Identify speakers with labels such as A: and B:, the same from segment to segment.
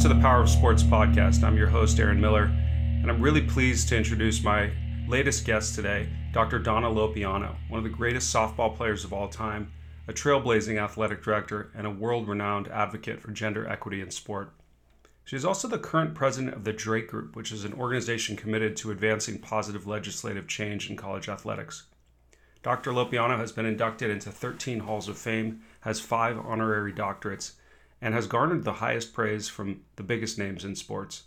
A: Welcome to the Power of Sports podcast. I'm your host, Aaron Miller, and I'm really pleased to introduce my latest guest today, Dr. Donna Lopiano, one of the greatest softball players of all time, a trailblazing athletic director, and a world renowned advocate for gender equity in sport. She is also the current president of the Drake Group, which is an organization committed to advancing positive legislative change in college athletics. Dr. Lopiano has been inducted into 13 Halls of Fame, has five honorary doctorates, and has garnered the highest praise from the biggest names in sports.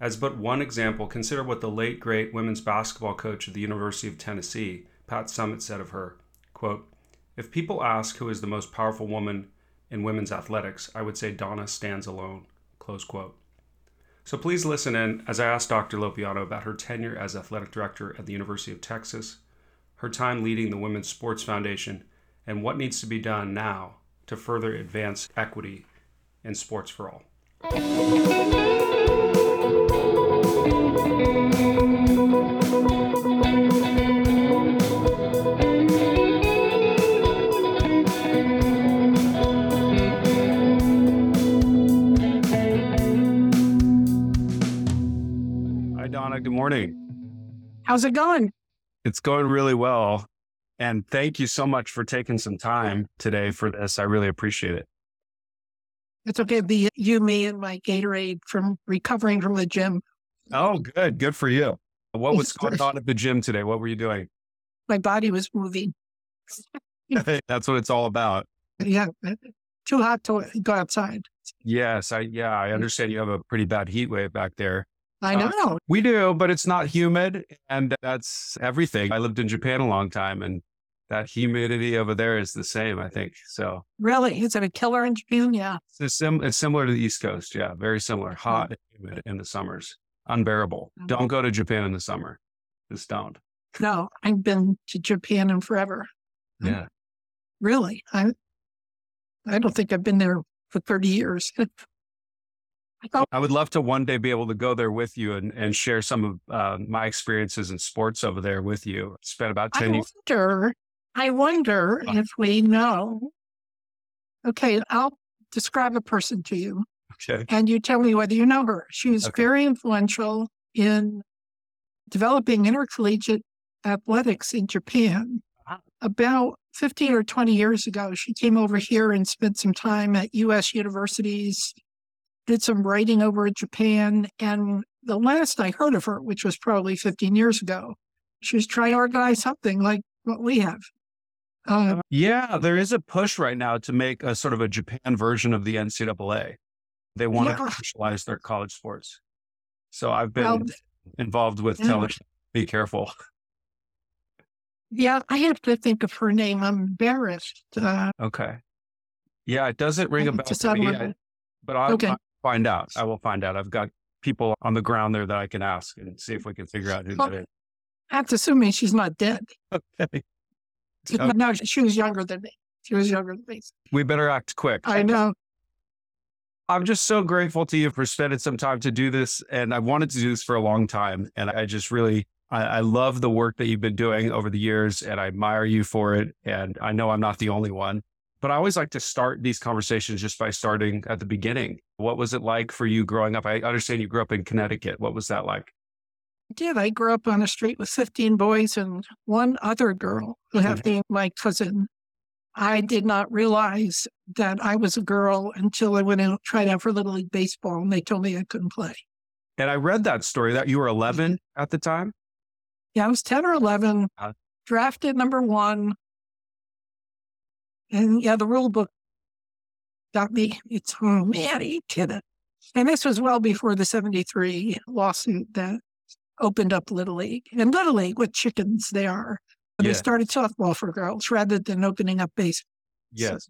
A: As but one example, consider what the late great women's basketball coach of the University of Tennessee, Pat Summitt, said of her. Quote, if people ask who is the most powerful woman in women's athletics, I would say Donna stands alone. Close quote. So please listen in as I ask Dr. Lopiano about her tenure as athletic director at the University of Texas, her time leading the Women's Sports Foundation, and what needs to be done now to further advance equity in sports for all. Hi, Donna. Good morning.
B: How's it going?
A: It's going really well. And thank you so much for taking some time today for this. I really appreciate it.
B: It's okay to be you, me, and my Gatorade from recovering from the gym.
A: Oh, good. Good for you. What was going on at the gym today? What were you doing?
B: My body was moving.
A: That's what it's all about.
B: Yeah. Too hot to go outside.
A: Yes. I, yeah, I understand you have a pretty bad heat wave back there.
B: I know. Uh,
A: we do, but it's not humid. And that's everything. I lived in Japan a long time and that humidity over there is the same, I think. So
B: really, is it a killer in Japan? Yeah.
A: It's, sim- it's similar to the East Coast. Yeah. Very similar. Hmm. Hot and humid in the summers. Unbearable. Mm-hmm. Don't go to Japan in the summer. Just don't.
B: No, I've been to Japan in forever.
A: Yeah.
B: Really? I I don't think I've been there for 30 years.
A: I would love to one day be able to go there with you and, and share some of uh, my experiences in sports over there with you. Spent about 10
B: I
A: years.
B: Wonder, I wonder if we know. Okay, I'll describe a person to you.
A: Okay.
B: And you tell me whether you know her. She was okay. very influential in developing intercollegiate athletics in Japan. About 15 or 20 years ago, she came over here and spent some time at U.S. universities did some writing over in Japan. And the last I heard of her, which was probably 15 years ago, she was trying to organize something like what we have.
A: Uh, yeah, there is a push right now to make a sort of a Japan version of the NCAA. They want yeah. to commercialize their college sports. So I've been well, involved with yeah. telling be careful.
B: Yeah, I have to think of her name. I'm embarrassed. Uh,
A: okay. Yeah, it doesn't ring a bell to me, I, but I'll, okay find out. I will find out. I've got people on the ground there that I can ask and see if we can figure out who well, that is.
B: That's assuming she's not dead.
A: Okay.
B: Uh, no, she was younger than me. She was younger than me.
A: We better act quick.
B: I know.
A: I'm just so grateful to you for spending some time to do this. And I wanted to do this for a long time. And I just really, I, I love the work that you've been doing over the years and I admire you for it. And I know I'm not the only one. But I always like to start these conversations just by starting at the beginning. What was it like for you growing up? I understand you grew up in Connecticut. What was that like?
B: Did. I grew up on a street with 15 boys and one other girl who happened to be my cousin. I did not realize that I was a girl until I went out and tried out for Little League Baseball and they told me I couldn't play.
A: And I read that story that you were 11 at the time?
B: Yeah, I was 10 or 11, uh, drafted number one, and yeah, the rule book got me. It's, oh man, he did it. And this was well before the 73 lawsuit that opened up Little League. And Little League, what chickens they are. Yeah. They started softball for girls rather than opening up baseball.
A: Yes.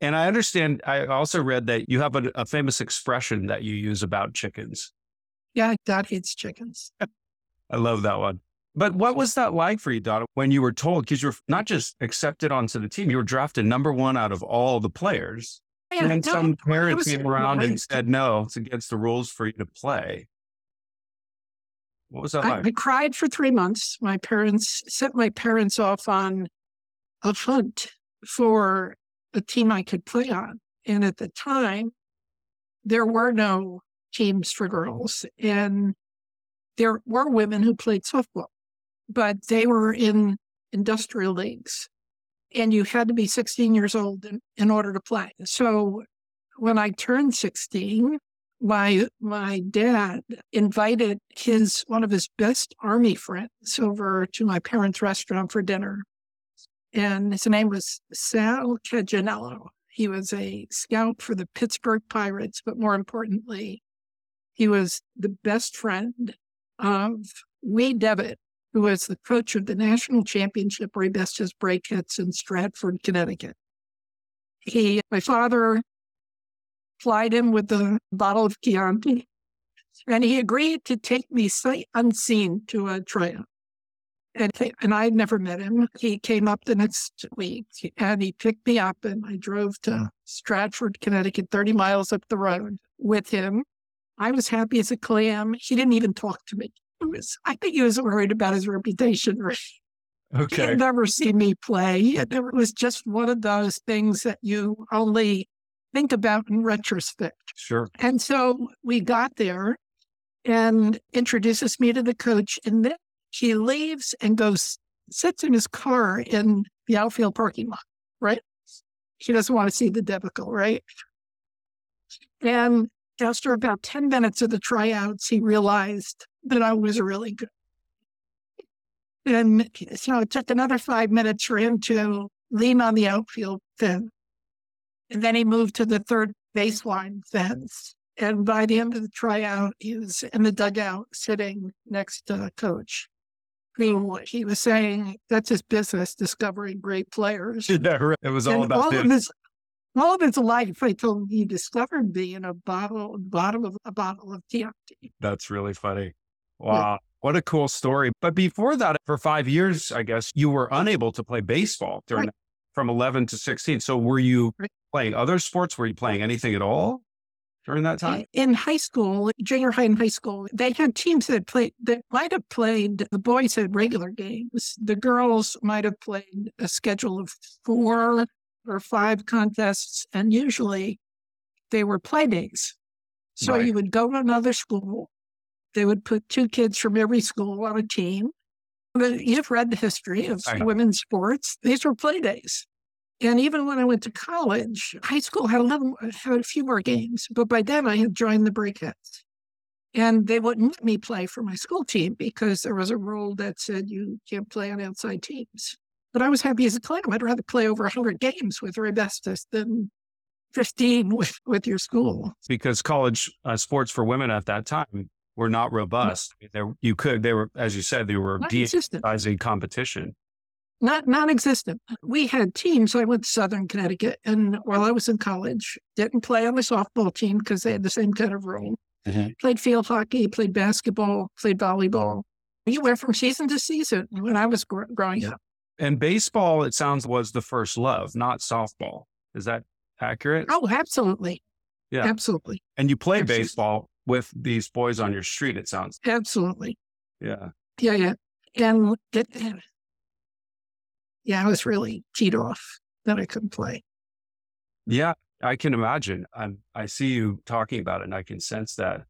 A: And I understand, I also read that you have a, a famous expression that you use about chickens.
B: Yeah, Dad hates chickens.
A: I love that one. But what was that like for you, Donna, when you were told, because you're not just accepted onto the team, you were drafted number one out of all the players. Yeah, and then no, some parents came around and said, no, it's against the rules for you to play. What was that I, like?
B: I cried for three months. My parents sent my parents off on a hunt for a team I could play on. And at the time, there were no teams for oh. girls. And there were women who played softball, but they were in industrial leagues. And you had to be 16 years old in, in order to play. So when I turned 16, my my dad invited his one of his best army friends over to my parents' restaurant for dinner. And his name was Sal Caganello. He was a scout for the Pittsburgh Pirates, but more importantly, he was the best friend of Wade Devitt, who was the coach of the national championship Raybestos Brakettes in Stratford, Connecticut. He, my father plied him with a bottle of Chianti, and he agreed to take me sight unseen to a trial. And, and I had never met him. He came up the next week and he picked me up and I drove to hmm. Stratford, Connecticut, 30 miles up the road with him. I was happy as a clam. He didn't even talk to me. It was, I think he was worried about his reputation.
A: Okay. He
B: had never seen me play. It was just one of those things that you only think about in retrospect.
A: Sure.
B: And so we got there and introduces me to the coach. And then he leaves and goes, sits in his car in the outfield parking lot, right? He doesn't want to see the debacle, right? And after about 10 minutes of the tryouts, he realized that I was really good. And so it took another five minutes for him to lean on the outfield fence and then he moved to the third baseline fence. And by the end of the tryout, he was in the dugout sitting next to the coach. Who he was saying that's his business, discovering great players.
A: Yeah, right. It was all and about
B: all
A: him.
B: Of his, all of his life, I told him he discovered me in a bottle, bottom of a bottle of Chianti.
A: That's really funny. Wow. Yeah. What a cool story. But before that, for five years, I guess you were unable to play baseball during right. From 11 to 16. So were you playing other sports? Were you playing anything at all during that time?
B: In high school, junior high and high school, they had teams that played that might have played. The boys had regular games. The girls might have played a schedule of four or five contests, and usually they were play days. So right. you would go to another school. They would put two kids from every school on a team. But you've read the history of women's sports. These were play days. And even when I went to college, high school had a little, had a few more games, but by then I had joined the Brakettes. And they wouldn't let me play for my school team because there was a rule that said you can't play on outside teams. But I was happy as a clam. I'd rather play over 100 games with Raybestos than 15 with, with your school.
A: Because college uh, sports for women at that time were not robust. No. you could, they were, as you said, they were de-emphasizing competition.
B: Not non-existent. We had teams. I went to Southern Connecticut, and while I was in college, didn't play on the softball team because they had the same kind of rule. Mm-hmm. Played field hockey, played basketball, played volleyball. You went from season to season when I was gr- growing up.
A: And baseball, it sounds, was the first love, not softball. Is that accurate?
B: Oh, absolutely. Yeah, absolutely.
A: And you play absolutely. baseball with these boys on your street. It sounds
B: absolutely.
A: Yeah.
B: Yeah, yeah. And it, yeah, I was really teed off that I couldn't play.
A: Yeah, I can imagine. I'm, I see you talking about it and I can sense that.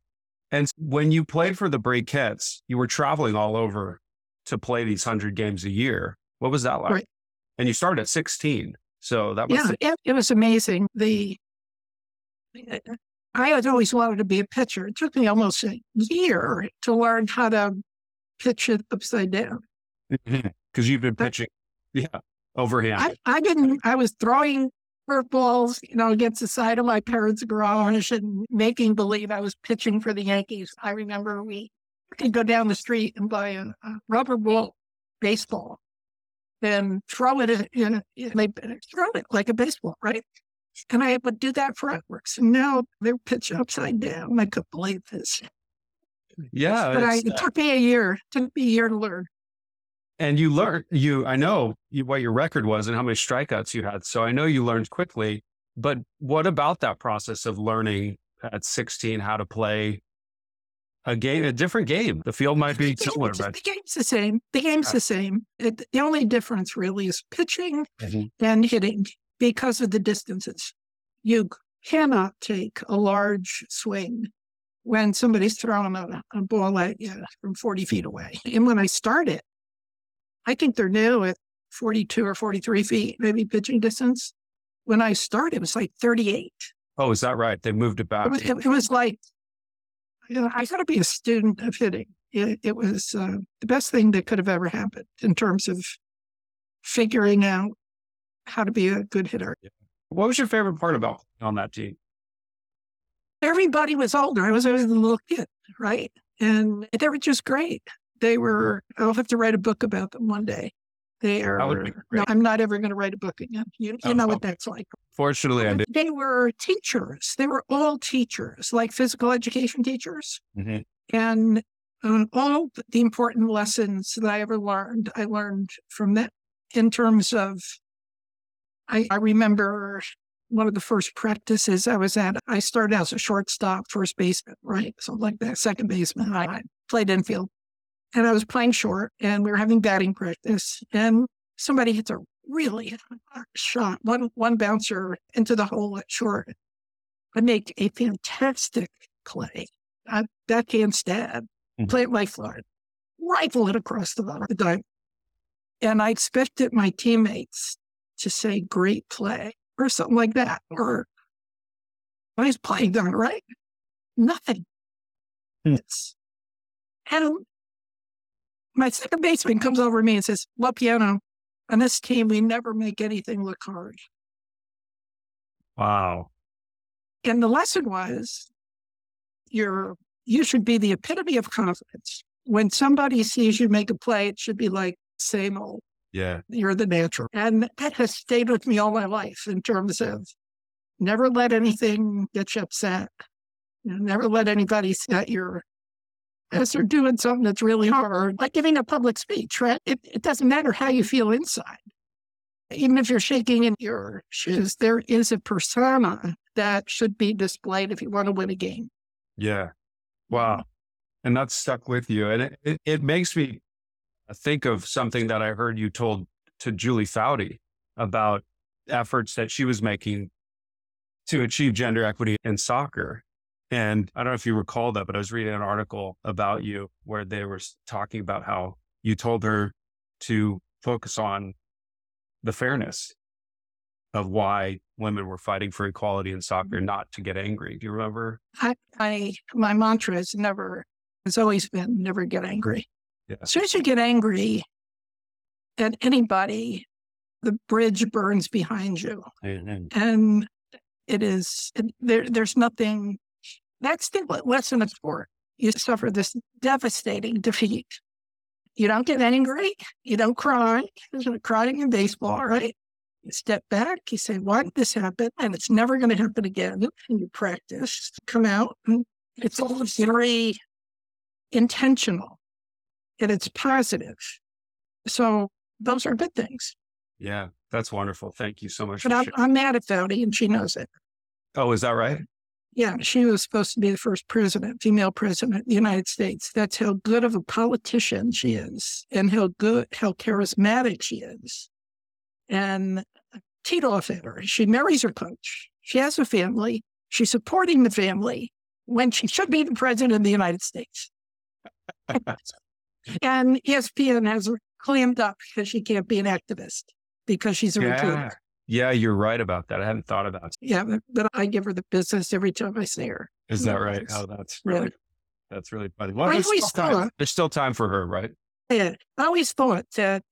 A: And when you played for the Brakettes, you were traveling all over to play these 100 games a year. What was that like? Right. And you started at 16. So that was.
B: Yeah, the- it, it was amazing. The I had always wanted to be a pitcher. It took me almost a year to learn how to pitch it upside down. Mm-hmm.
A: Because you've been pitching yeah. Overhand.
B: I, I didn't, I was throwing curveballs, you know, against the side of my parents' garage and making believe I was pitching for the Yankees. I remember we could go down the street and buy a, a rubber ball baseball and throw it in, in, in throw it like a baseball, right? And I would do that for hours. And now they're pitched upside down. I couldn't believe this.
A: Yeah.
B: But I, it took me a year. It took me a year to learn
A: and you learned you i know you, what your record was and how many strikeouts you had so i know you learned quickly but what about that process of learning at 16 how to play a game a different game the field might be similar
B: but the game's the same the game's the same it, the only difference really is pitching mm-hmm. and hitting because of the distances you cannot take a large swing when somebody's throwing a, a ball at you from 40 feet away. And when I started, I think they're new at 42 or 43 feet, maybe pitching distance. When I started, it was like 38.
A: Oh, is that right? They moved it back.
B: It was, it, it was like, you know, I got to be a student of hitting. It, it was uh, the best thing that could have ever happened in terms of figuring out how to be a good hitter.
A: What was your favorite part about on that team?
B: Everybody was older. I was always a little kid, right? And they were just great. They were, I'll have to write a book about them one day. They are, no, I'm not ever going to write a book again. You, you oh, know what that's like.
A: Fortunately, I did.
B: They were teachers. They were all teachers, like physical education teachers. Mm-hmm. And um, all the important lessons that I ever learned, I learned from them in terms of, I, I remember one of the first practices I was at, I started as a shortstop, first baseman, right? Something like that, second baseman. I played infield and I was playing short and we were having batting practice and somebody hits a really hard shot, one, one bouncer into the hole at short. I make a fantastic play. I backhand stab, mm-hmm. play it my floor, rifle it across the, the diamond. And I expected my teammates to say great play or something like that. Or was playing done right. Nothing. Hmm. And my second baseman comes over to me and says, Lopiano, on this team, we never make anything look hard.
A: Wow.
B: And the lesson was you're you should be the epitome of confidence. When somebody sees you make a play, it should be like same old.
A: Yeah.
B: You're the natural. And that has stayed with me all my life in terms of never let anything get you upset. You know, never let anybody set your as they're doing something that's really hard, like giving a public speech, right? It, it doesn't matter how you feel inside. Even if you're shaking in your shoes, there is a persona that should be displayed if you want to win a game.
A: Yeah. Wow. And that's stuck with you. And it, it, it makes me think of something that I heard you told to Julie Foudy about efforts that she was making to achieve gender equity in soccer. And I don't know if you recall that, but I was reading an article about you where they were talking about how you told her to focus on the fairness of why women were fighting for equality in soccer, mm-hmm. not to get angry. Do you remember?
B: I, I my mantra has never, has always been never get angry. Yeah. As soon as you get angry at anybody, the bridge burns behind you. And it is, it, there, there's nothing, that's the lesson of sport. You suffer this devastating defeat. You don't get angry. You don't cry. There's no crying in baseball, right? You step back, you say, why did this happen? And it's never going to happen again. And you practice, come out, and it's all very intentional and it's positive. So those are good things.
A: Yeah, that's wonderful. Thank you so much.
B: But I'm, I'm mad at Foudy and she knows it.
A: Oh, is that right?
B: Yeah, she was supposed to be the first president, female president of the United States. That's how good of a politician she is and how good, how charismatic she is. And teed off at her. She marries her coach. She has a family. She's supporting the family when she should be the president of the United States. And ESPN has clammed up because she can't be an activist because she's a yeah. recruiter.
A: Yeah, you're right about that. I hadn't thought about it.
B: Yeah, but, but I give her the business every time I see her.
A: Is that right? Oh, that's really, that's really funny. Well, there's still, time. there's still time for her, right?
B: Yeah. I always thought that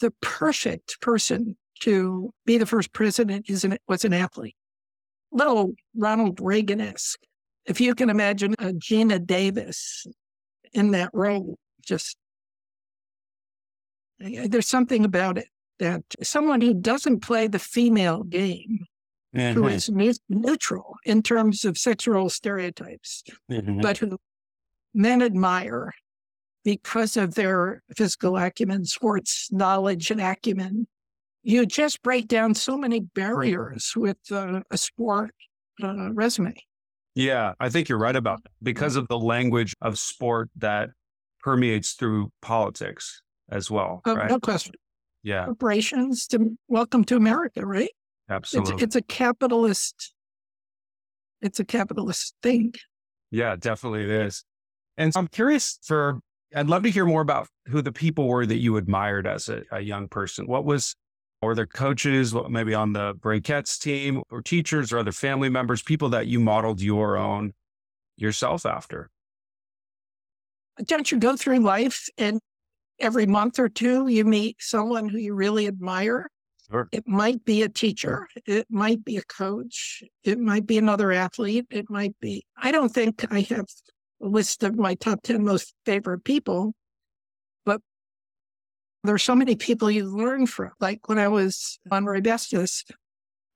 B: the perfect person to be the first president is an, was an athlete. Little Ronald Reagan esque. If you can imagine a Geena Davis in that role, just there's something about it that someone who doesn't play the female game, mm-hmm. who is neutral in terms of sexual stereotypes, mm-hmm. but who men admire because of their physical acumen, sports knowledge, and acumen. You just break down so many barriers with uh, a sport uh, resume.
A: Yeah, I think you're right about that because of the language of sport that permeates through politics as well.
B: Uh,
A: right?
B: No question.
A: Yeah.
B: Corporations to welcome to America, right?
A: Absolutely.
B: It's, it's a capitalist it's a capitalist thing.
A: Yeah, definitely it is. And I'm curious for, I'd love to hear more about who the people were that you admired as a, a young person. What was, or their coaches, maybe on the Brakettes team or teachers or other family members, people that you modeled your own yourself after?
B: Don't you go through life and every month or two you meet someone who you really admire?
A: Sure.
B: It might be a teacher. It might be a coach. It might be another athlete. It might be, I don't think I have a list of my top 10 most favorite people, but there are so many people you learn from. Like when I was on Raybestos,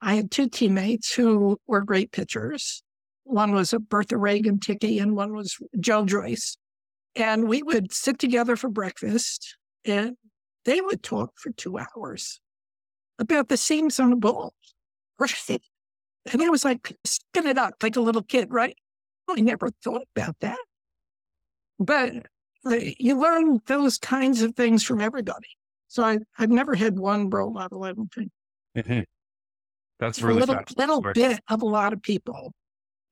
B: I had two teammates who were great pitchers. One was a Bertha Ragan Tickey and one was Joan Joyce. And we would sit together for breakfast and they would talk for two hours about the seams on a ball. Right? And I was like, spin it up like a little kid, right? I never thought about that. But uh, you learn those kinds of things from everybody. So I, I've never had one role model, I don't think.
A: Mm-hmm. That's really
B: a little, little bit of a lot of people.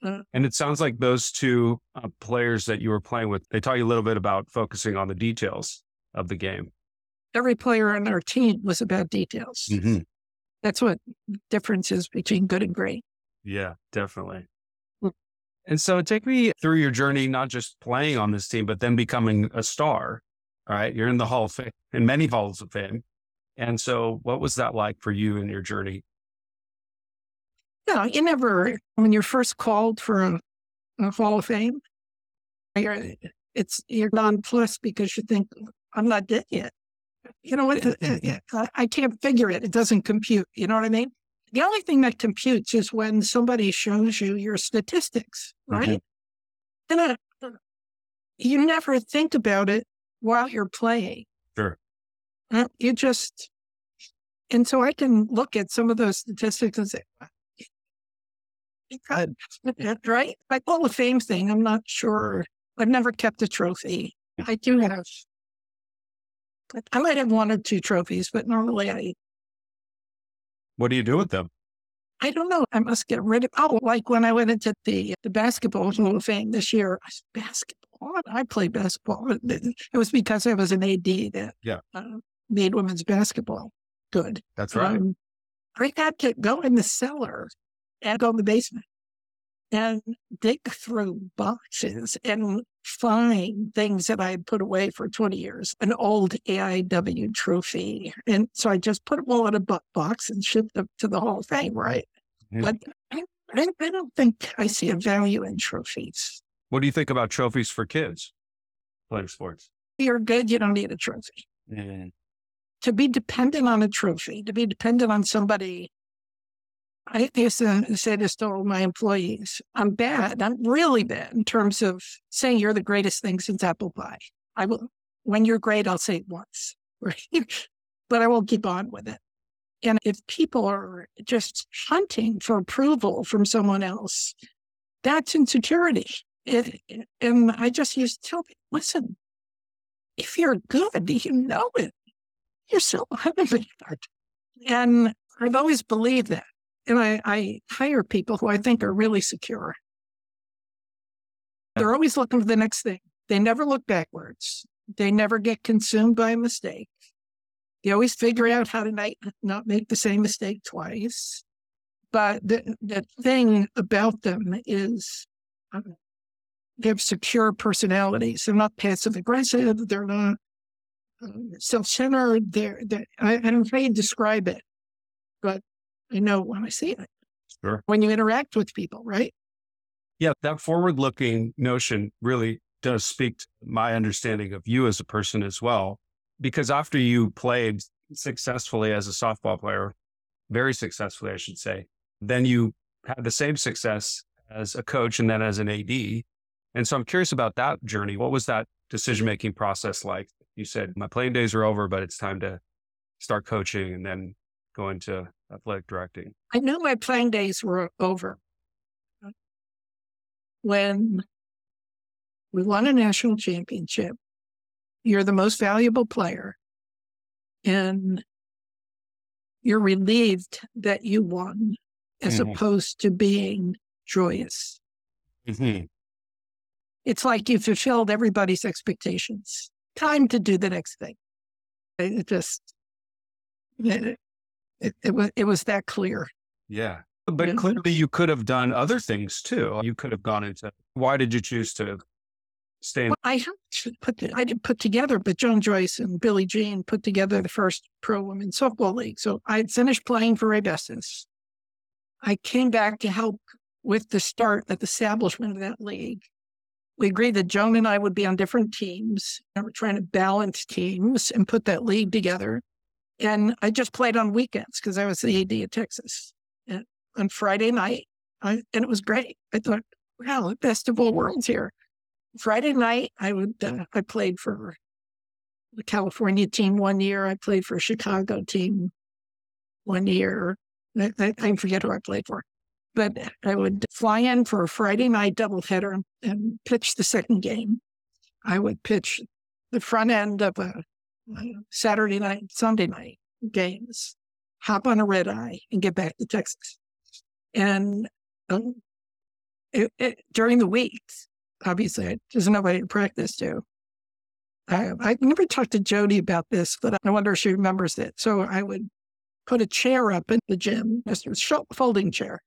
A: Uh, and it sounds like those two uh, players that you were playing with, they taught you a little bit about focusing on the details of the game
B: every player on our team was about details. Mm-hmm. That's what difference is between good and great.
A: Yeah, definitely. Mm. And so take me through your journey, not just playing on this team, but then becoming a star. All right. You're in the Hall of Fame, in many halls of fame. And so what was that like for you in your journey?
B: No, you never, when you're first called for a, a Hall of Fame, you're, it's, you're nonplussed because you think, I'm not dead yet you know what? I can't figure it. It doesn't compute. You know what I mean? The only thing that computes is when somebody shows you your statistics, right? Mm-hmm. And uh, you never think about it while you're playing.
A: Sure.
B: Uh, you just, and so I can look at some of those statistics and say, right? Like Hall of Fame thing, I'm not sure. I've never kept a trophy. I do have I might have one or two trophies, but normally I.
A: What do you do with them?
B: I don't know. I must get rid of. Oh, like when I went into the the basketball Hall of Fame this year. Basketball. I played basketball. It was because I was an AD that
A: yeah.
B: Uh, made women's basketball good.
A: That's right. Um,
B: I had to go in the cellar and go in the basement and dig through boxes and find things that I had put away for 20 years, an old AIAW trophy. And so I just put them all in a box and shipped them to the Hall of Fame, right? Yeah. But I, I, don't think I see a value in trophies.
A: What do you think about trophies for kids playing sports?
B: You're good, you don't need a trophy. To be dependent on a trophy, to be dependent on somebody I used to say this to all my employees. I'm bad. I'm really bad in terms of saying you're the greatest thing since apple pie. I will, when you're great, I'll say it once, but I won't keep on with it. And if people are just hunting for approval from someone else, that's insecurity. It, and I just used to tell people, listen, if you're good, you know it. You're so hard. And I've always believed that and I, I hire people who I think are really secure. They're always looking for the next thing. They never look backwards. They never get consumed by a mistake. They always figure out how to not make the same mistake twice. But the, the thing about them is um, they have secure personalities. They're not passive aggressive. They're not um, self centered. They're, they're I, I don't know how you describe it, but I know when I see it.
A: Sure.
B: When you interact with people, right?
A: Yeah, that forward looking notion really does speak to my understanding of you as a person as well. Because after you played successfully as a softball player, very successfully, I should say, then you had the same success as a coach and then as an AD. And so I'm curious about that journey. What was that decision making process like? You said, my playing days are over, but it's time to start coaching and then go into athletic directing?
B: I knew my playing days were over when we won a national championship. You're the most valuable player, and you're relieved that you won, as mm-hmm. opposed to being joyous.
A: Mm-hmm.
B: It's like you fulfilled everybody's expectations. Time to do the next thing. It just, it, it, it was, it was that clear.
A: Yeah. But clearly you could have done other things too. You could have gone into, why did you choose to stay in?
B: Well, I helped put, the, I didn't put together, but Joan Joyce and Billie Jean put together the first pro women's softball league. So I had finished playing for Ray. I came back to help with the start of the establishment of that league. We agreed that Joan and I would be on different teams. And we're trying to balance teams and put that league together. And I just played on weekends because I was the AD at Texas. And on Friday night, I, and it was great. I thought, wow, the best of all worlds here. Friday night, I would uh, I played for the California team one year. I played for a Chicago team one year. I, I, I forget who I played for, but I would fly in for a Friday night doubleheader and pitch the second game. I would pitch the front end of a Saturday night, Sunday night games, hop on a red eye, and get back to Texas. And um, it, it, during the weeks, obviously, there's nobody to practice to. I, I never talked to Jody about this, but I wonder if she remembers it. So I would put a chair up in the gym, just a folding chair,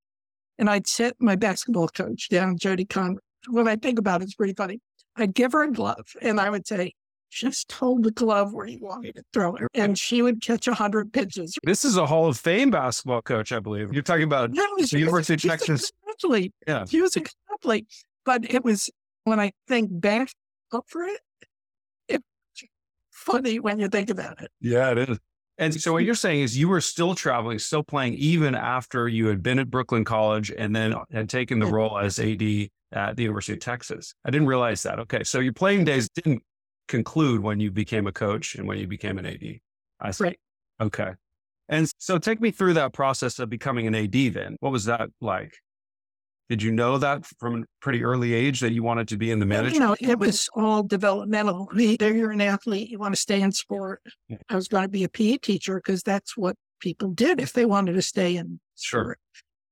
B: and I'd sit my basketball coach down, Jody Conradt. When I think about it, it's pretty funny. I'd give her a glove, and I would say, "Just hold the glove where you want me to throw it," and she would catch a hundred pitches.
A: This is a Hall of Fame basketball coach, I believe. You're talking about
B: No,
A: the University of Texas.
B: Actually,
A: Yeah.
B: He was athlete, but it was when I think back up for it, it's funny when you think about it.
A: Yeah, it is. And so what you're saying is you were still traveling, still playing, even after you had been at Brooklyn College and then had taken the role as AD at the University of Texas. I didn't realize that. Okay. So your playing days didn't conclude when you became a coach and when you became an AD. I see.
B: Right.
A: Okay. And so take me through that process of becoming an AD then. What was that like? Did you know that from a pretty early age that you wanted to be in the management?
B: You know, it was all developmental. Either you're an athlete, you want to stay in sport.
A: Yeah.
B: I was going to be a PE teacher because that's what people did if they wanted to stay in
A: Sure.
B: sport.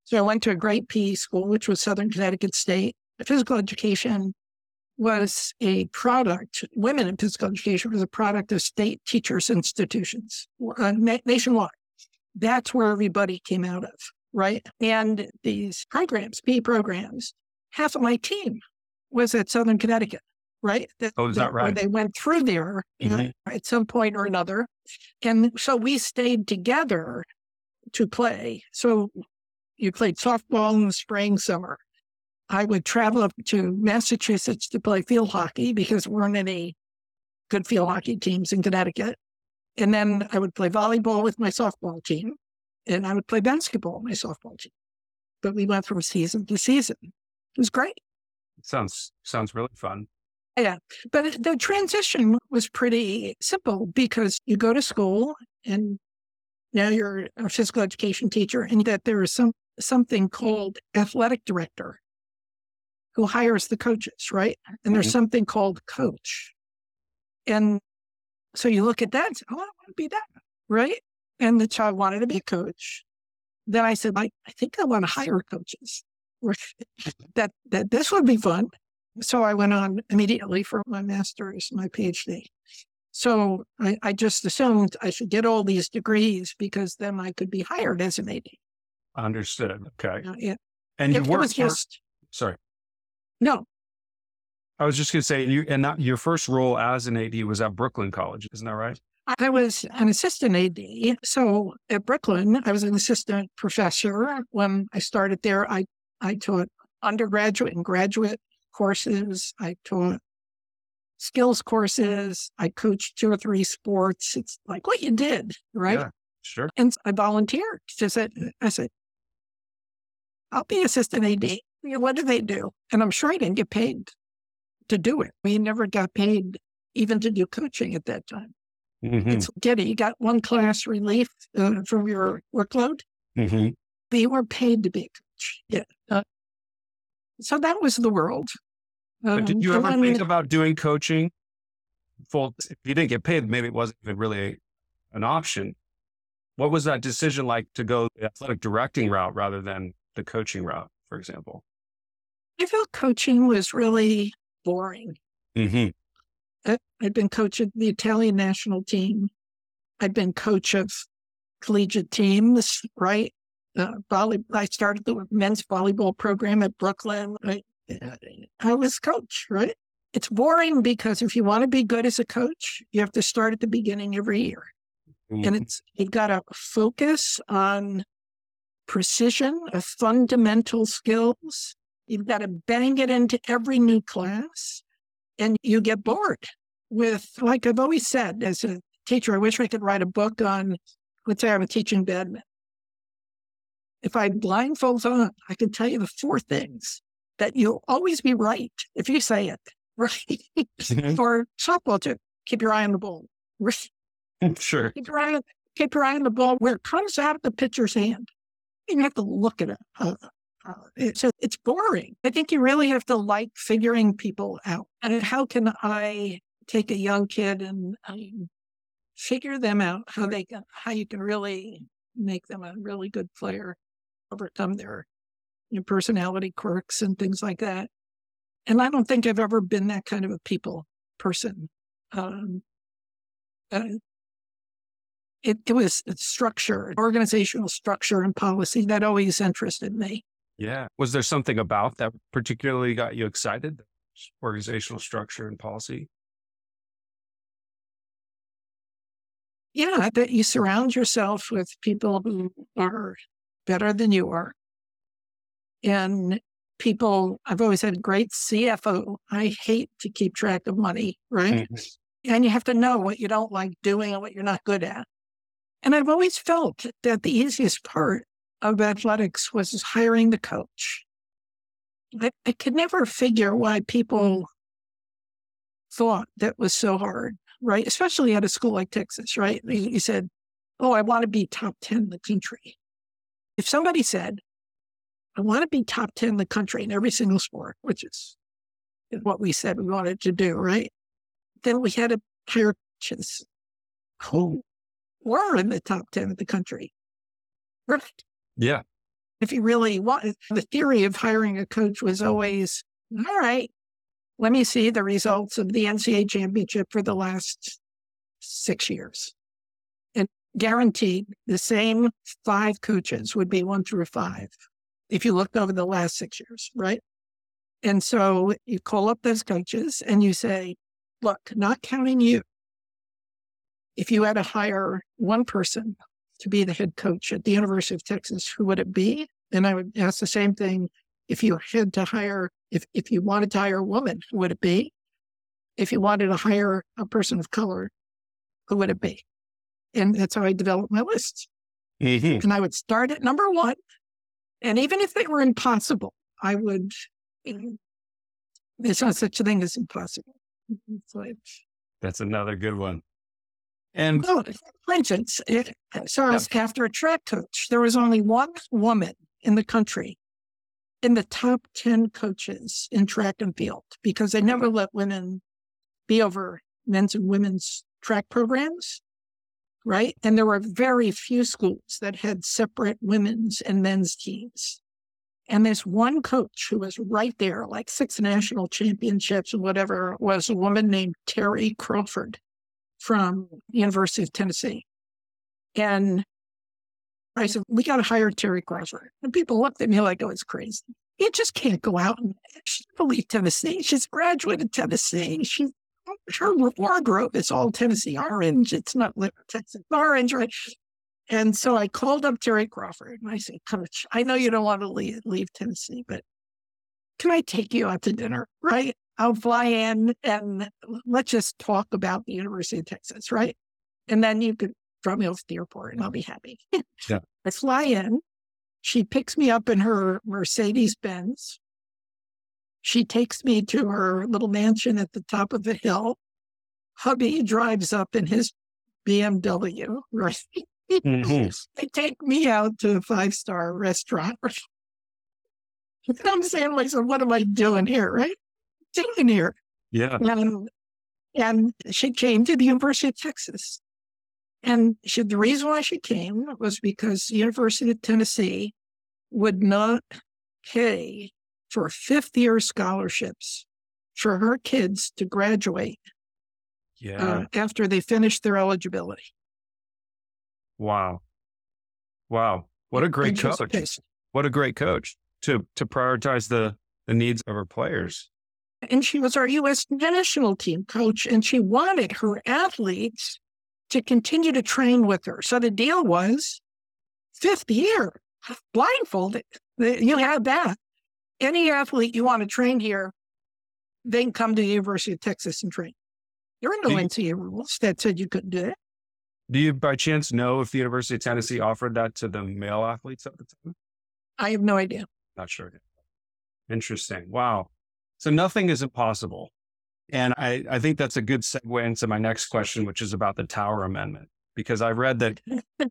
B: So I went to a great PE school, which was Southern Connecticut State. Physical education was a product, women in physical education was a product of state teachers' institutions uh, nationwide. That's where everybody came out of, right? And these programs, PE programs, half of my team was at Southern Connecticut, right? That,
A: Oh, is that
B: where
A: right?
B: They went through there you know,
A: Mhm.
B: at some point or another. And so we stayed together to play. So you played softball in the spring, summer. I would travel up to Massachusetts to play field hockey because there weren't any good field hockey teams in Connecticut. And then I would play volleyball with my softball team, and I would play basketball with my softball team. But we went from season to season. It was great.
A: Sounds sounds really fun. Yeah.
B: But the transition was pretty simple because you go to school and now you're a physical education teacher, and that there is some something called athletic director who hires the coaches, right? And there's something called coach. And so you look at that, and say, oh, I want to be that, right? And the child wanted to be a coach. Then I said, I, I think I want to hire coaches. that that this would be fun. So I went on immediately for my master's, my PhD. So I, I just assumed I should get all these degrees because then I could be hired as an AD.
A: Understood. Okay.
B: Uh, it,
A: And you
B: it, it was
A: for-
B: just
A: sorry.
B: No,
A: I was just going to say, you and not, your first role as an AD was at Brooklyn College, isn't that right?
B: I was an assistant AD. So at Brooklyn, I was an assistant professor. When I started there, I, I taught undergraduate and graduate courses. I taught skills courses. I coached two or three sports. It's like what you did, right?
A: Yeah. Sure.
B: And I volunteered. Just said, I said, I'll be assistant AD. What do they do? And I'm sure I didn't get paid to do it. We never got paid even to do coaching at that time.
A: Mhm.
B: It's. You got one class relief uh, from your workload,
A: Mhm.
B: but you weren't paid to be a coach. Yeah. Uh, so that was the world.
A: But did
B: Um,
A: you ever think about doing coaching? Full, if you didn't get paid, maybe it wasn't even really an option. What was that decision like to go the athletic directing route rather than the coaching route, for example?
B: I felt coaching was really boring.
A: Mm-hmm.
B: I, I'd been coach of the Italian national team. I'd been coach of collegiate teams, right? Uh, volley, I started the men's volleyball program at Brooklyn. I, I was coach, right? It's boring because if you want to be good as a coach, you have to start at the beginning every year. Mm-hmm. And it's, you've got to focus on precision of fundamental skills. You've got to bang it into every new class and you get bored with, like I've always said as a teacher, I wish I could write a book on, let's say I'm teaching badminton. If I blindfold on, I can tell you the four things that you'll always be right if you say it, right? Mm-hmm. or softball too. Keep your eye on the ball.
A: Sure.
B: Keep your, eye, keep your eye on the ball where it comes out of the pitcher's hand. You have to look at it. Uh, so it's boring. I think you really have to like figuring people out. And how can I take a young kid and um, figure them out how they can, how you can really make them a really good player, overcome their personality quirks and things like that. And I don't think I've ever been that kind of a people person. Um, uh, it, it was structure, organizational structure and policy that always interested me.
A: Yeah. Was there something about that particularly got you excited? Organizational structure and policy?
B: Yeah, that you surround yourself with people who are better than you are. And people, I've always had great CFO. I hate to keep track of money, right? Mm-hmm. And you have to know what you don't like doing and what you're not good at. And I've always felt that the easiest part of athletics was hiring the coach. I, I could never figure why people thought that was so hard, right? Especially at a school like Texas, right? You said, Oh, I want to be top 10 in the country. If somebody said, I want to be top 10 in the country in every single sport, which is what we said we wanted to do, right? Then we had hire coaches who were in the top 10 of the country. Right.
A: Yeah.
B: If you really want, the theory of hiring a coach was always, all right, let me see the results of the NCAA championship for the last six years. And guaranteed the same five coaches would be one through five if you looked over the last six years, right? And so you call up those coaches and you say, look, not counting you. If you had to hire one person to be the head coach at the University of Texas, who would it be? And I would ask the same thing. If you had to hire, if, if you wanted to hire a woman, who would it be? If you wanted to hire a person of color, who would it be? And that's how I developed my list. Mm-hmm. And I would start at number one. And even if they were impossible, I would, there's not such a thing as impossible.
A: Like, that's another good one. And
B: oh, for instance, it, I after a track coach. There was only one woman in the country in the top 10 coaches in track and field because they never let women be over men's and women's track programs. Right. And there were very few schools that had separate women's and men's teams. And this one coach who was right there, like six national championships and whatever, was a woman named Terry Crawford from University of Tennessee. And I said, we got to hire Terry Crawford. And people looked at me like, oh, it's crazy. You just can't go out and she believe Tennessee. She's graduated Tennessee. She, her wardrobe is all Tennessee orange. It's not Texas orange, right? And so I called up Terry Crawford and I said, Coach, I know you don't want to leave, leave Tennessee, but can I take you out to dinner? Right? I'll fly in and let's just talk about the University of Texas, right? And then you could drop me off at the airport and I'll be happy. yeah. I fly in. She picks me up in her Mercedes Benz. She takes me to her little mansion at the top of the hill. Hubby drives up in his BMW, right? Mm-hmm. they take me out to a five star restaurant. I'm saying myself, what am I doing here, right? Doing here.
A: Yeah.
B: And, and she came to the University of Texas. And she, the reason why she came was because the University of Tennessee would not pay for fifth year scholarships for her kids to graduate
A: Yeah.
B: uh, after they finished their eligibility.
A: wow. Wow. What a great coach. What a great coach to to prioritize the the needs of her players.
B: And she was our U.S. national team coach, and she wanted her athletes to continue to train with her. So the deal was fifth year, blindfolded. You have that. Any athlete you want to train here, they can come to the University of Texas and train. There are no NCAA rules that said you couldn't do it.
A: Do you by chance know if the University of Tennessee offered that to the male athletes at the time?
B: I have no idea.
A: Not sure. Interesting. Wow. So nothing is impossible. And I, I think that's a good segue into my next question, which is about the Tower Amendment, because I read that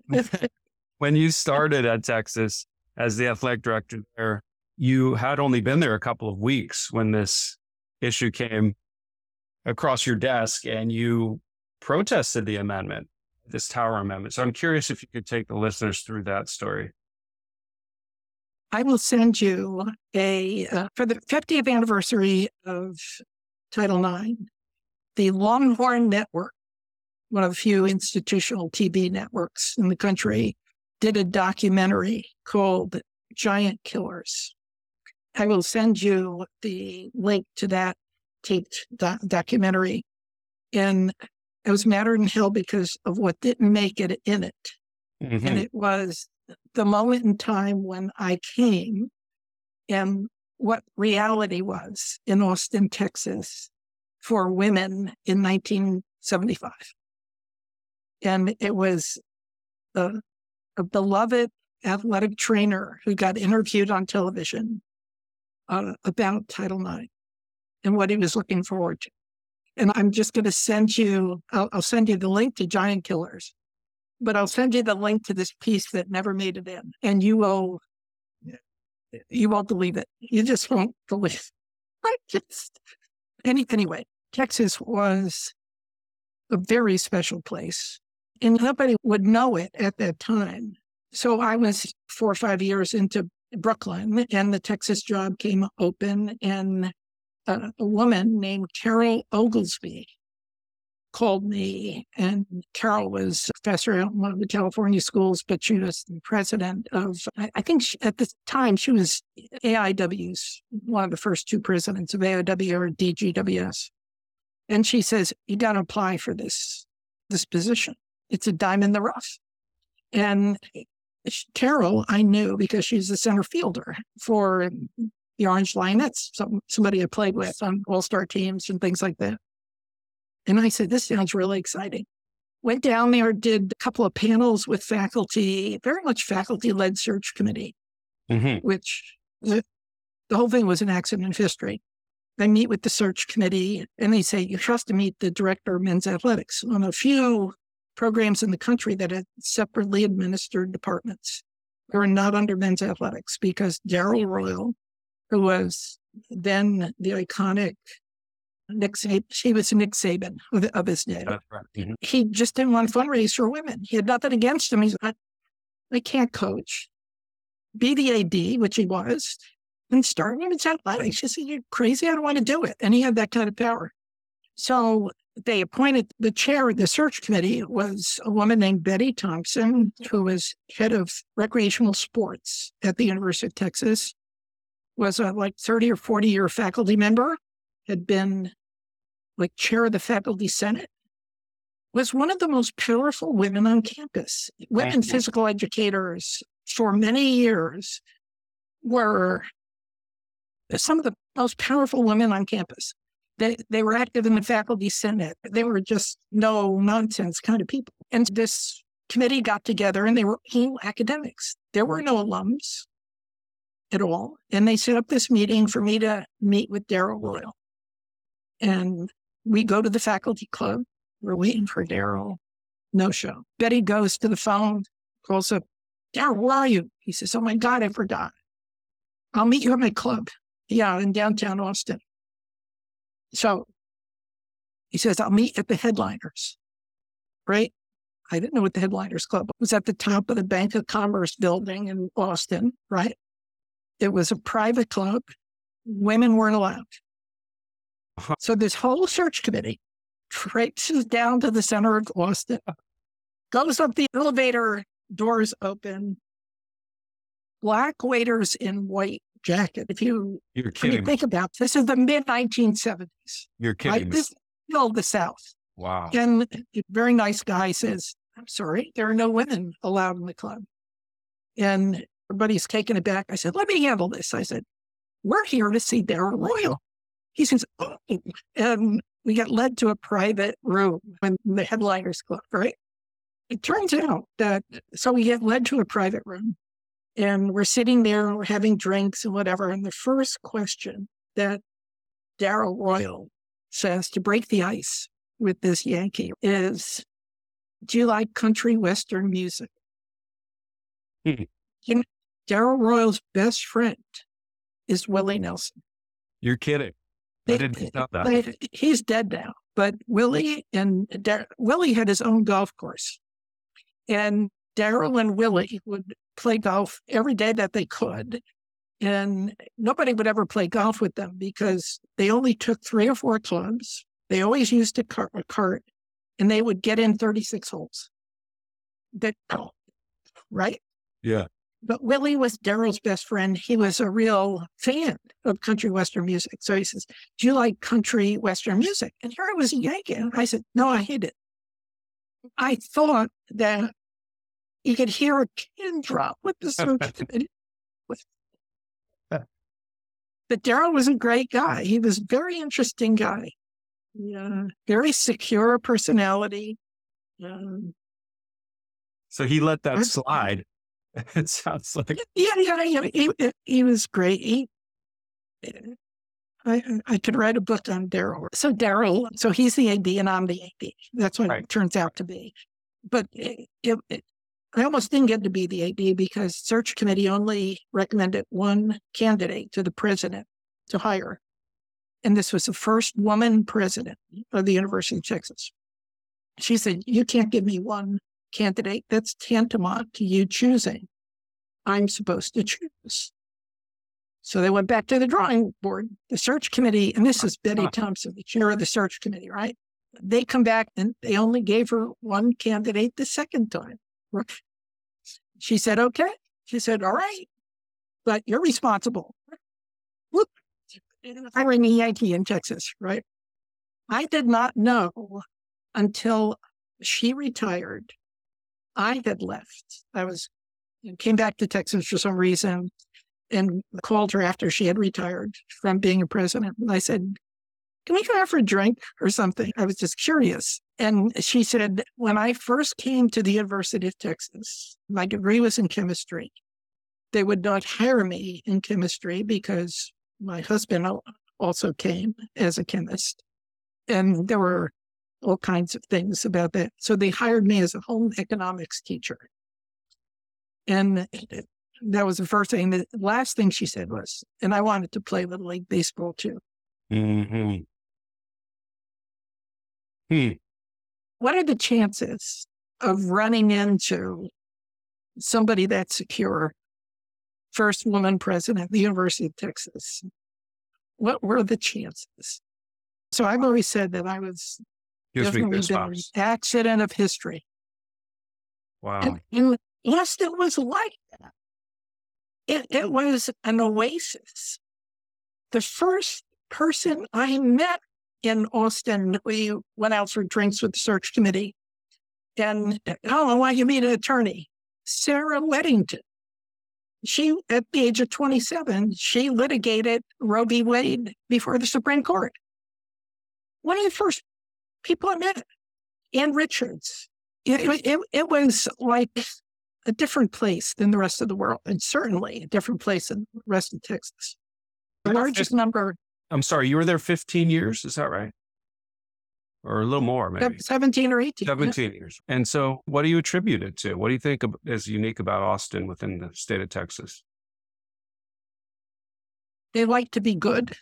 A: when you started at Texas as the athletic director there, you had only been there a couple of weeks when this issue came across your desk and you protested the amendment, this Tower Amendment. So I'm curious if you could take the listeners through that story.
B: I will send you a uh, for the 50th anniversary of Title IX. The Longhorn Network, one of the few institutional TV networks in the country, did a documentary called Giant Killers. I will send you the link to that taped doc- documentary. And it was mattered in hell because of what didn't make it in it
A: Mhm.
B: and it was the moment in time when I came and what reality was in Austin, Texas for women in 1975. And it was a, a beloved athletic trainer who got interviewed on television uh, about Title IX and what he was looking forward to. And I'm just going to send you, I'll, I'll send you the link to Giant Killers but I'll send you the link to this piece that never made it in, and you will, you won't believe it. You just won't believe. I just any anyway. Texas was a very special place, and nobody would know it at that time. So I was four or five years into Brooklyn, and the Texas job came open, and a, a woman named Carol Oglesby called me, and Carol was professor at one of the California schools, but she was the president of, I, think she, at the time she was AIAW's, one of the first two presidents of AIAW or DGWS. And she says, you got to apply for this, this position. It's a dime in the rough. And Carol, I knew because she's the center fielder for the Orange Lionettes, some, somebody I played with on all-star teams and things like that. And I said, this sounds really exciting. Went down there, did a couple of panels with faculty, very much faculty led search committee,
A: Mhm.
B: which the, the whole thing was an accident of history. They meet with the search committee and they say, you have to meet the director of men's athletics on a few programs in the country that had separately administered departments. They were not under men's athletics because Darrell Royal, who was then the iconic Nick Saban, he was Nick Saban of, of his day
A: right. Mhm.
B: he just didn't want to fundraise for women. He had nothing against him. He's like, I can't coach. Be the AD, which he was, and start women's athletics. She said, You're crazy. I don't want to do it. And he had that kind of power. So they appointed the chair of the search committee was a woman named Betty Thompson, who was head of recreational sports at the University of Texas, was a like 30 or 40 year faculty member, had been like chair of the faculty senate was one of the most powerful women on campus. Women physical educators for many years were some of the most powerful women on campus. They, they were active in the faculty senate. They were just no nonsense kind of people. And this committee got together and they were all academics. There were no alums at all. And they set up this meeting for me to meet with Darrell Royal. And we go to the faculty club. We're waiting for Darrell. No show. Betty goes to the phone, calls up, Darrell, where are you? He says, Oh my God, I forgot. I'll meet you at my club. Yeah, in downtown Austin. So he says, I'll meet at the headliners. Right? I didn't know what the headliners club was at the top of the Bank of Commerce building in Austin, right? It was a private club. women weren't allowed. Uh-huh. So this whole search committee traipses down to the center of Austin, goes up the elevator, doors open, black waiters in white jacket. If you,
C: You're kidding.
B: think about this, is the mid 1970s.
C: You're kidding. Right?
B: This is still the South.
C: Wow.
B: And a very nice guy says, I'm sorry, there are no women allowed in the club. And everybody's taken aback. I said, let me handle this. I said, we're here to see Darrell Royal. He says, oh. and we got led to a private room when the headliners club, right? It turns out that, so we get led to a private room and we're sitting there and we're having drinks and whatever. And the first question that Darrell Royal says to break the ice with this Yankee is, do you like country Western music? Hmm. You know, Darrell Royal's best friend is Willie Nelson.
C: You're kidding. I didn't know
B: that. He's dead now. But Willie and Dar- Willie had his own golf course. And Darrell and Willie would play golf every day that they could. And nobody would ever play golf with them because they only took three or four clubs. They always used a cart, a cart and they would get in 36 holes. That, right?
C: Yeah.
B: But Willie was Darrell's best friend. He was a real fan of country western music. So he says, Do you like country western music? And here I was yanking. I said, No, I hate it. I thought that you could hear a pin drop with the search committee. But Darrell was a great guy. He was a very interesting guy. Yeah, very secure personality. Um,
C: so he let that slide. It sounds like
B: yeah, yeah, yeah. He, he was great. He, I I could write a book on Darrell. So Darrell, so he's the AD and I'm the AD. That's what right. it turns out to be. But it, it, it, I almost didn't get to be the AD because search committee only recommended one candidate to the president to hire. And this was the first woman president of the University of Texas. She said, You can't give me one candidate. That's tantamount to you choosing. I'm supposed to choose. So they went back to the drawing board, the search committee, and this is Betty uh-huh. Thompson, the chair of the search committee, right? They come back and they only gave her one candidate the second time. She said, okay. She said, all right, but you're responsible. Whoop. I'm in Yankee in Texas, right? I did not know until she retired. I had left. I was came back to Texas for some reason and called her after she had retired from being a president. And I said, Can we go out for a drink or something? I was just curious. And she said, when I first came to the University of Texas, my degree was in chemistry. They would not hire me in chemistry because my husband also came as a chemist. And there were all kinds of things about that. So they hired me as a home economics teacher. And that was the first thing. The last thing she said was, and I wanted to play Little League Baseball too. Mm-hmm. Hmm what are the chances of running into somebody that's secure? First woman president of the University of Texas. What were the chances? So I've always said that I was definitely an accident of history.
C: Wow.
B: And, it was like that. It, it was an oasis. The first person I met in Austin, we went out for drinks with the search committee. And oh, why you meet an attorney? Sarah Weddington. She, at the age of 27, she litigated Roe v. Wade before the Supreme Court. One of the first people I met, Ann Richards. It, it, it was like a different place than the rest of the world, and certainly a different place than the rest of Texas. The largest number
C: I'm sorry, you were there 15 years. Is that right? Or a little more, maybe
B: 17 or 18.
C: 17 yeah. years. And so, what do you attribute it to? What do you think is unique about Austin within the state of Texas?
B: They like to be good.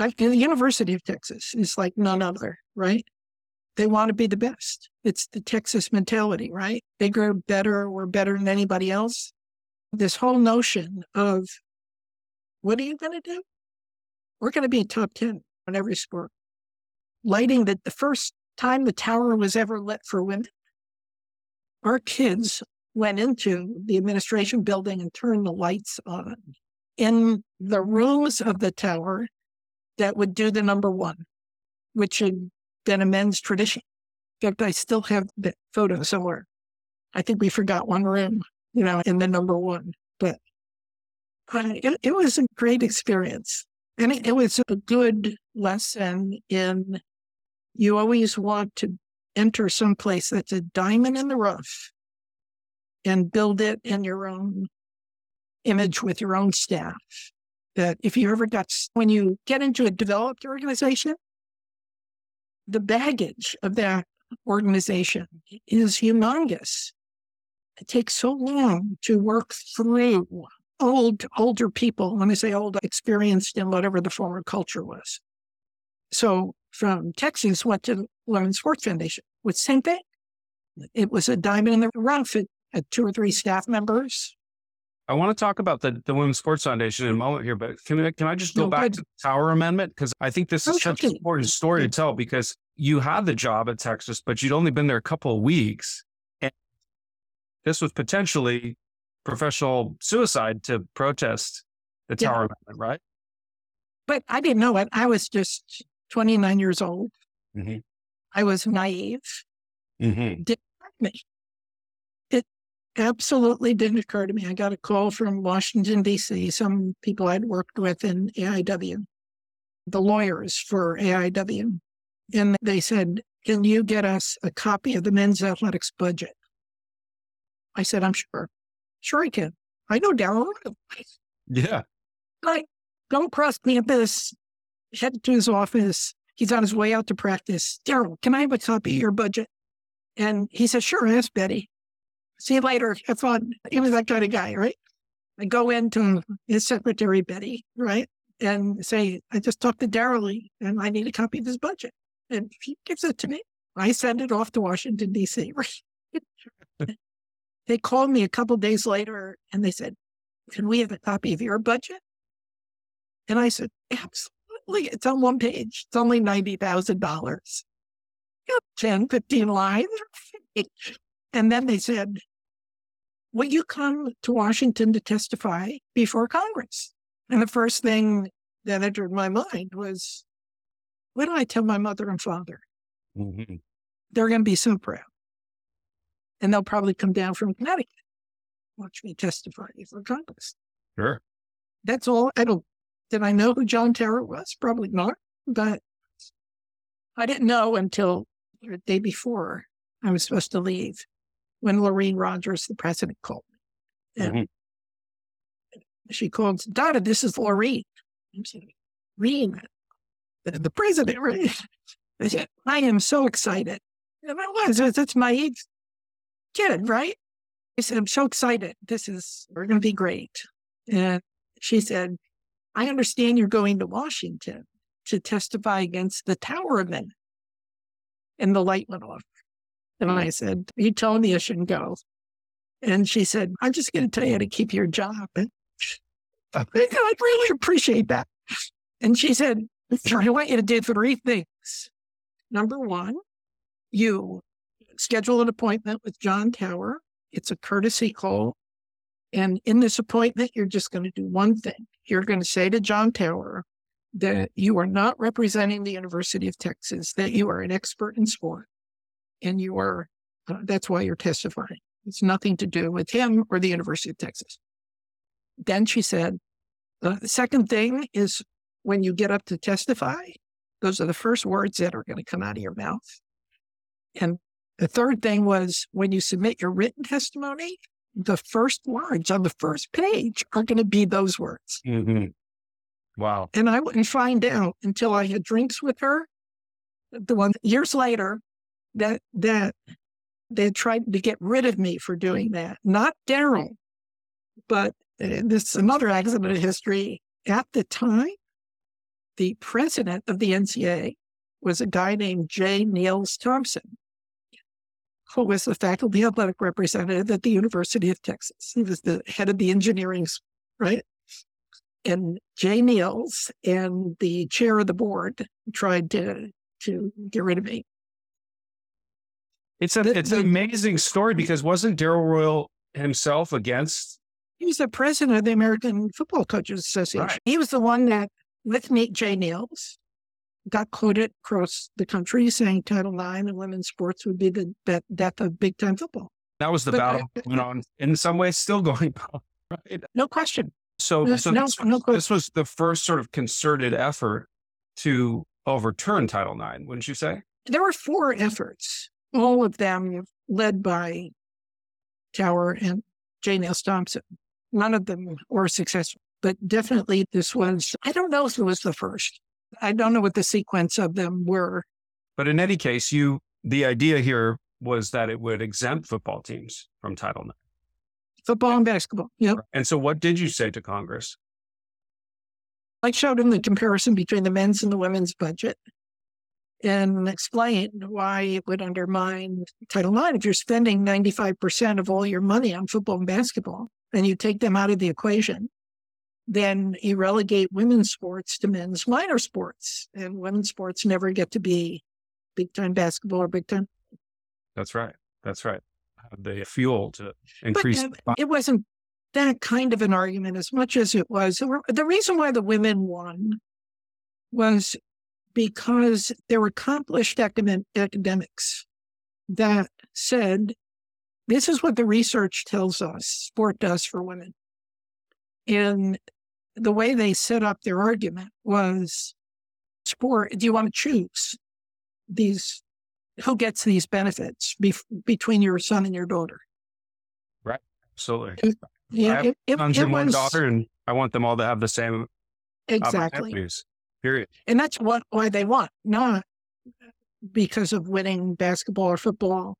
B: Like the University of Texas is like none other, right? They want to be the best. It's the Texas mentality, right? Bigger, better, we're better than anybody else. This whole notion of what are you going to do? we're going to be top 10 on every sport. Lighting that the first time the tower was ever lit for women, our kids went into the administration building and turned the lights on in the rooms of the tower that would do the number one, which had been a men's tradition. In fact, I still have the photo somewhere. I think we forgot one room, you know, in the number one, but it, it was a great experience. And it, it was a good lesson in you always want to enter someplace that's a diamond in the rough and build it in your own image with your own staff. That if you ever got, when you get into a developed organization, the baggage of that organization is humongous. It takes so long to work through old, older people. When I say old, experienced in whatever the former culture was. So from Texas, went to the Women's Sports Foundation with same thing. It was a diamond in the rough. It had two or three staff members.
C: I want to talk about the, the Women's Sports Foundation in a moment here, but can, I, can I just go no, back to the Tower Amendment? Because I think this is such an important story to tell because you had the job at Texas, but you'd only been there a couple of weeks. And this was potentially professional suicide to protest the Tower. Amendment, right?
B: But I didn't know it. I was just 29 years old. Mm-hmm. I was naive. Mm-hmm. Didn't me. It absolutely didn't occur to me. I got a call from Washington, D.C., some people I'd worked with in AIAW, the lawyers for AIAW. And they said, Can you get us a copy of the men's athletics budget? I said, I'm sure. Sure, I can. I know Darrell.
C: Yeah.
B: Like, don't cross campus, head to his office. He's on his way out to practice. Darrell, can I have a copy of your budget? And he said, Sure, ask Betty. See you later. Have fun. He was that kind of guy, right? I go into his secretary, Betty, right? And say, I just talked to Darrell and I need a copy of his budget. And he gives it to me. I send it off to Washington, D.C. they called me a couple days later and they said, Can we have a copy of your budget? And I said, Absolutely. It's on one page. It's only $90,000. 10, 15 lines. And then they said, Will you come to Washington to testify before Congress? And the first thing that entered my mind was, What do I tell my mother and father? Mm-hmm. They're going to be so proud. And they'll probably come down from Connecticut, watch me testify before Congress.
C: Sure.
B: That's all. I don't, did I know who John Tower was? Probably not. But I didn't know until the day before I was supposed to leave when Lorene Rogers, the president, called me. And mm-hmm. she called, Donna, this is Lorraine. I'm saying, Lorene, the, the president, right? I said, I am so excited. And I was, that's my kid, right? I said, I'm so excited. This is, we're going to be great. And she said, I understand you're going to Washington to testify against the Tower Amendment. And the light went off. And I said, You told me I shouldn't go. And she said, I'm just going to tell you how to keep your job. And I really appreciate that. And she said, I want you to do three things. Number one, you schedule an appointment with John Tower. It's a courtesy call. And in this appointment, you're just going to do one thing. You're going to say to John Tower that you are not representing the University of Texas, that you are an expert in sport, and you are, uh, that's why you're testifying. It's nothing to do with him or the University of Texas. Then she said, the second thing is when you get up to testify, those are the first words that are going to come out of your mouth. And the third thing was when you submit your written testimony, the first words on the first page are going to be those words.
C: Mm-hmm. Wow.
B: And I wouldn't find out until I had drinks with her. The one years later, that that they tried to get rid of me for doing that. Not Darrell, but uh, this is another accident of history. At the time, the president of the NCAA was a guy named J. Neils Thompson, who was the faculty athletic representative at the University of Texas. He was the head of the engineering, right? And Jay Neils and the chair of the board tried to to get rid of me.
A: It's a the, it's the, an amazing story because wasn't Darrell Royal himself against?
B: He was the president of the American Football Coaches Association. Right. He was the one that, with me, Jay Neils, got quoted across the country saying Title IX and women's sports would be the death of big time football.
A: That was the but, battle uh, went on in some ways, still going on. Right?
B: No question.
A: So, so no, this, no this was the first sort of concerted effort to overturn Title IX, wouldn't you say?
B: There were four efforts, all of them led by Tower and Jay Neils Thompson. None of them were successful, but definitely this was, I don't know if it was the first. I don't know what the sequence of them were.
A: But in any case, you, the idea here was that it would exempt football teams from Title IX.
B: Football and basketball. Yep.
A: And so what did you say to Congress?
B: I showed him the comparison between the men's and the women's budget and explained why it would undermine Title IX. If you're spending 95% of all your money on football and basketball and you take them out of the equation, then you relegate women's sports to men's minor sports. And women's sports never get to be big time basketball or big time.
A: That's right. That's right the fuel to increase.
B: But, uh, it wasn't that kind of an argument as much as it was. The reason why the women won was because there were accomplished academics that said, this is what the research tells us sport does for women. And the way they set up their argument was sport, do you want to choose these who gets these benefits between your son and your daughter.
A: Right. Absolutely. yeah. I have it, sons it, and one daughter, and I want them all to have the same
B: exactly.
A: Period.
B: And that's what why they want, not because of winning basketball or football,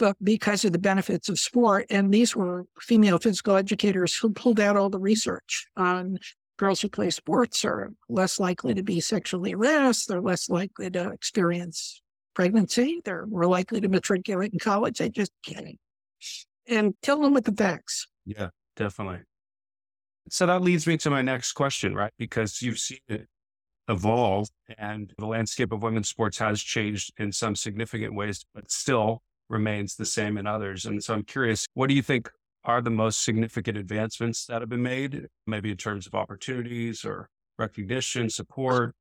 B: but because of the benefits of sport. And these were female physical educators who pulled out all the research on girls who play sports are less likely to be sexually harassed. They're less likely to experience pregnancy. They're more likely to matriculate in college. I just kidding. And tell them with the facts.
A: Yeah, definitely. So that leads me to my next question, right? Because you've seen it evolve and the landscape of women's sports has changed in some significant ways, but still remains the same in others. And so I'm curious, what do you think are the most significant advancements that have been made, maybe in terms of opportunities or recognition, support?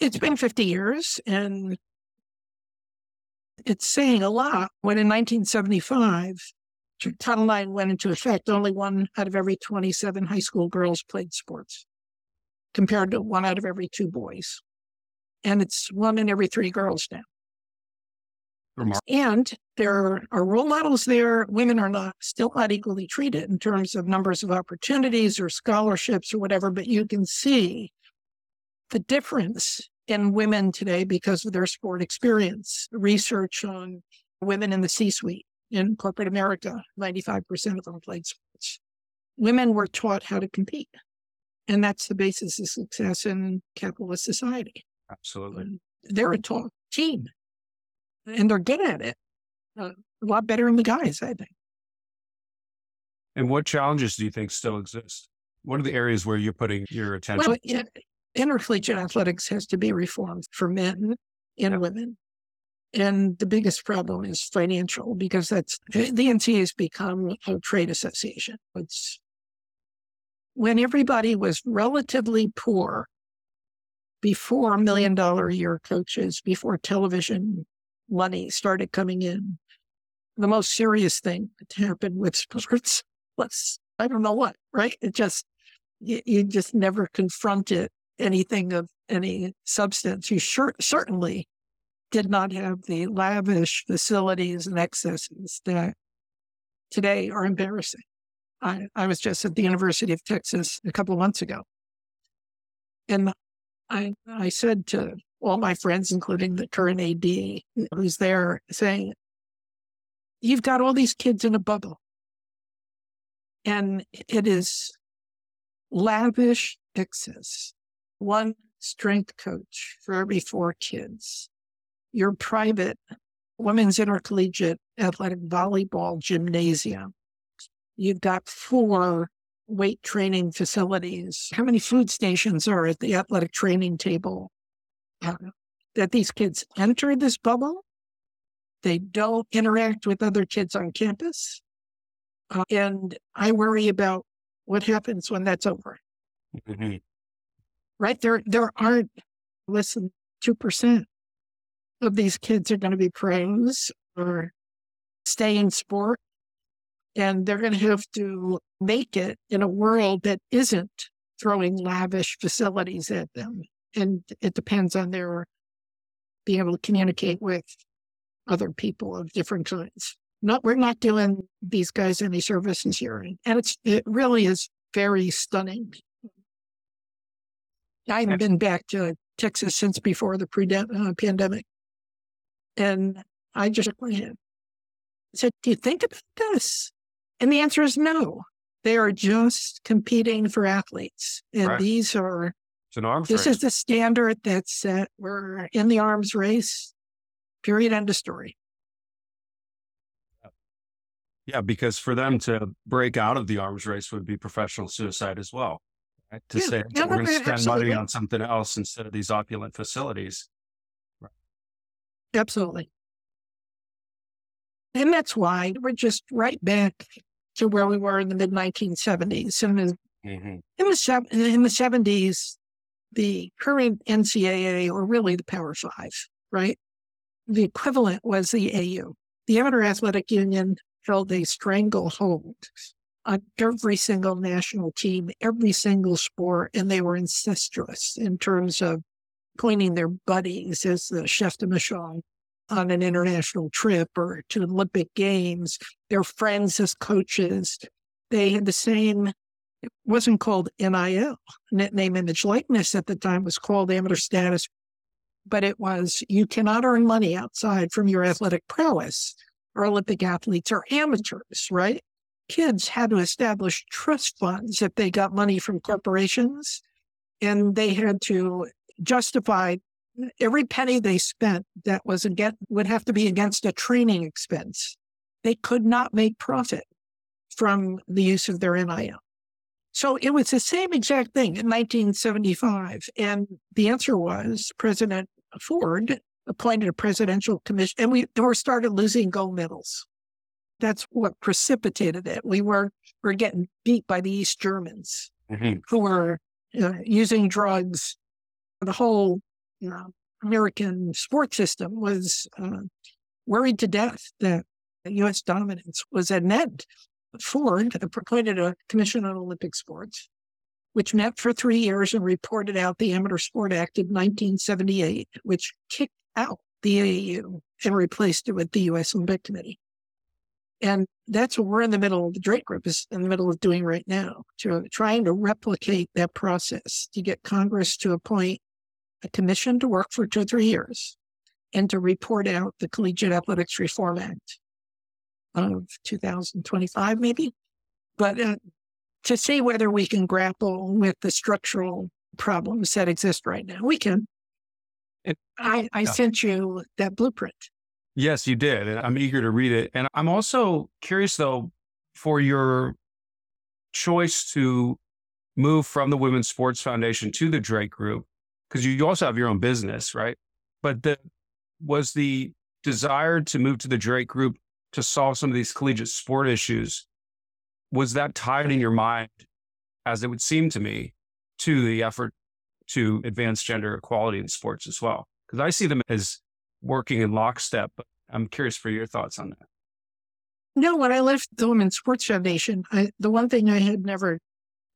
B: It's been 50 years and it's saying a lot when in 1975, Title IX went into effect, only one out of every 27 high school girls played sports, compared to one out of every two boys. And it's one in every three girls now. And there are role models there. Women are not still not equally treated in terms of numbers of opportunities or scholarships or whatever, but you can see the difference in women today because of their sport experience. Research on women in the C suite in corporate America, 95% of them played sports. Women were taught how to compete. And that's the basis of success in capitalist society.
A: Absolutely. And
B: they're a taught team and they're good at it. Uh, a lot better than the guys, I think.
A: And what challenges do you think still exist? What are the areas where you're putting your attention? Well,
B: yeah, intercollegiate athletics has to be reformed for men and women. And the biggest problem is financial because that's the NCAA has become a trade association. It's when everybody was relatively poor before million dollar a year coaches, before television money started coming in, the most serious thing that happened with sports was I don't know what, right? It just you, you just never confronted anything of any substance. You sure, certainly did not have the lavish facilities and excesses that today are embarrassing. I, I was just at the University of Texas a couple of months ago. And I, I said to all my friends, including the current AD who's there, saying, You've got all these kids in a bubble. And it is lavish excess one strength coach for every four kids. Your private women's intercollegiate athletic volleyball gymnasium. You've got four weight training facilities, how many food stations are at the athletic training table, that these kids enter this bubble. They don't interact with other kids on campus. Uh, and I worry about what happens when that's over. Mm-hmm. Right? There, there aren't, less than 2% of these kids are going to be pros or stay in sport and they're going to have to make it in a world that isn't throwing lavish facilities at them. And it depends on their being able to communicate with other people of different kinds. Not, we're not doing these guys any services here. And it's, it really is very stunning. I haven't been back to Texas since before the pre- uh, pandemic. And I just said, Do you think about this? And the answer is no. They are just competing for athletes. And right. these are,
C: it's an arms
B: this
C: race.
B: is the standard that's set. We're in the arms race, period, end of story.
C: Yeah, because for them to break out of the arms race would be professional suicide as well. Right? To yeah. say yeah, we're going to spend absolutely. money on something else instead of these opulent facilities.
B: Right. Absolutely. And that's why we're just right back to where we were in the mid 1970s. In mm-hmm. in, the, in the 70s, the current NCAA, or really the Power Five, right? The equivalent was the AAU. The Amateur Athletic Union held a stranglehold on every single national team, every single sport, and they were incestuous in terms of pointing their buddies as the chef de mission on an international trip or to Olympic Games. They're friends as coaches. They had the same, it wasn't called NIL, net name, image, likeness at the time, was called amateur status, but it was you cannot earn money outside from your athletic prowess or Olympic athletes are amateurs, right? Kids had to establish trust funds if they got money from corporations and they had to justify every penny they spent that was against, would have to be against a training expense. They could not make profit from the use of their NIL. So it was the same exact thing in 1975. And the answer was President Ford appointed a presidential commission and we were started losing gold medals. That's what precipitated it. We were, were getting beat by the East Germans mm-hmm. who were uh, using drugs. The whole you know, American sports system was uh, worried to death that U.S. dominance was at an end. Ford appointed a commission on Olympic sports, which met for three years and reported out the Amateur Sport Act of 1978, which kicked out the AAU and replaced it with the U.S. Olympic Committee. And that's what we're in the middle of the Drake Group is in the middle of doing right now, to trying to replicate that process to get Congress to appoint a commission to work for two or three years and to report out the Collegiate Athletics Reform Act of 2025, maybe. But uh, to see whether we can grapple with the structural problems that exist right now, we can. I, I yeah. sent you that blueprint.
C: Yes, you did. And I'm eager to read it. And I'm also curious, though, for your choice to move from the Women's Sports Foundation to the Drake Group because you also have your own business, right? But the was the desire to move to the Drake Group to solve some of these collegiate sport issues. Was that tied in your mind, as it would seem to me, to the effort to advance gender equality in sports as well? Because I see them as working in lockstep. But I'm curious for your thoughts on that.
B: No, when I left the Women's Sports Foundation, I, the one thing I had never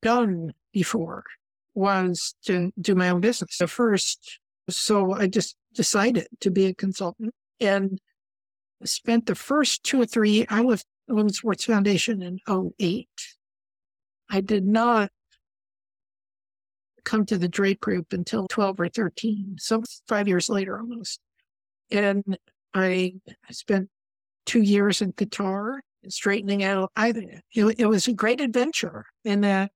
B: done before was to do my own business. So first, so I just decided to be a consultant and spent the first two or three, I left the Women's Sports Foundation in 08. I did not come to the Drake Group until 12 or 13, so five years later almost. And I spent two years in Qatar straightening out. I, it, it was a great adventure in that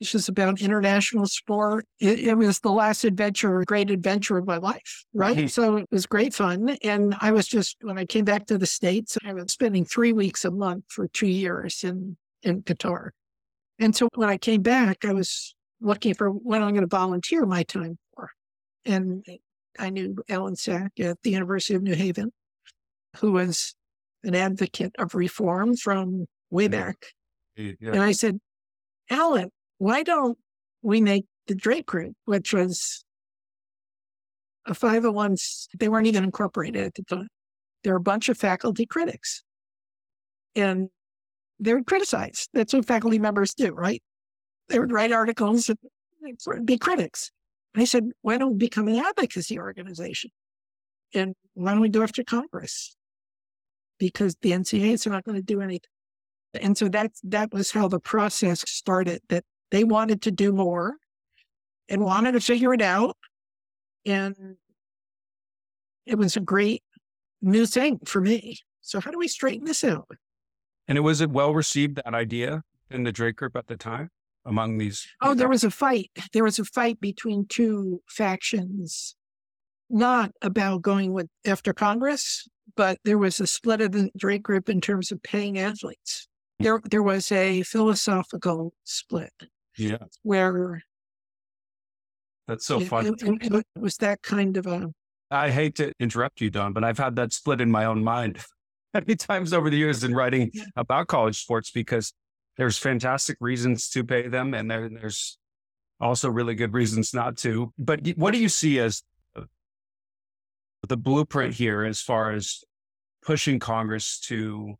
B: this was about international sport. It, it, was the last adventure, great adventure of my life, right? Mm-hmm. So it was great fun. And I was just, when I came back to the States, I was spending three weeks a month for two years in, in Qatar. And so when I came back, I was looking for what I'm going to volunteer my time for. And I knew Allen Sack at the University of New Haven, who was an advocate of reform from way back. Yeah. And I said, Allen, why don't we make the Drake Group, which was a 501, they weren't even incorporated at the time. There are a bunch of faculty critics. And they would criticize. That's what faculty members do, right? They would write articles and be critics. And I said, why don't we become an advocacy organization? And why don't we do to Congress? Because the NCAA are not going to do anything. And so that that was how the process started. That they wanted to do more and wanted to figure it out. And it was a great new thing for me. So how do we straighten this out?
C: And it was it well received that idea in the Drake group at the time among these?
B: Oh, there was a fight. There was a fight between two factions, not about going with after Congress, but there was a split of the Drake group in terms of paying athletes. Hmm. There, there was a philosophical split.
C: Yeah,
B: where
C: that's so fun.
B: It, it, it was that kind of a.
C: I hate to interrupt you, Don, but I've had that split in my own mind many times over the years in writing yeah. about college sports because there's fantastic reasons to pay them, and there, there's also really good reasons not to. But what do you see as the blueprint here as far as pushing Congress to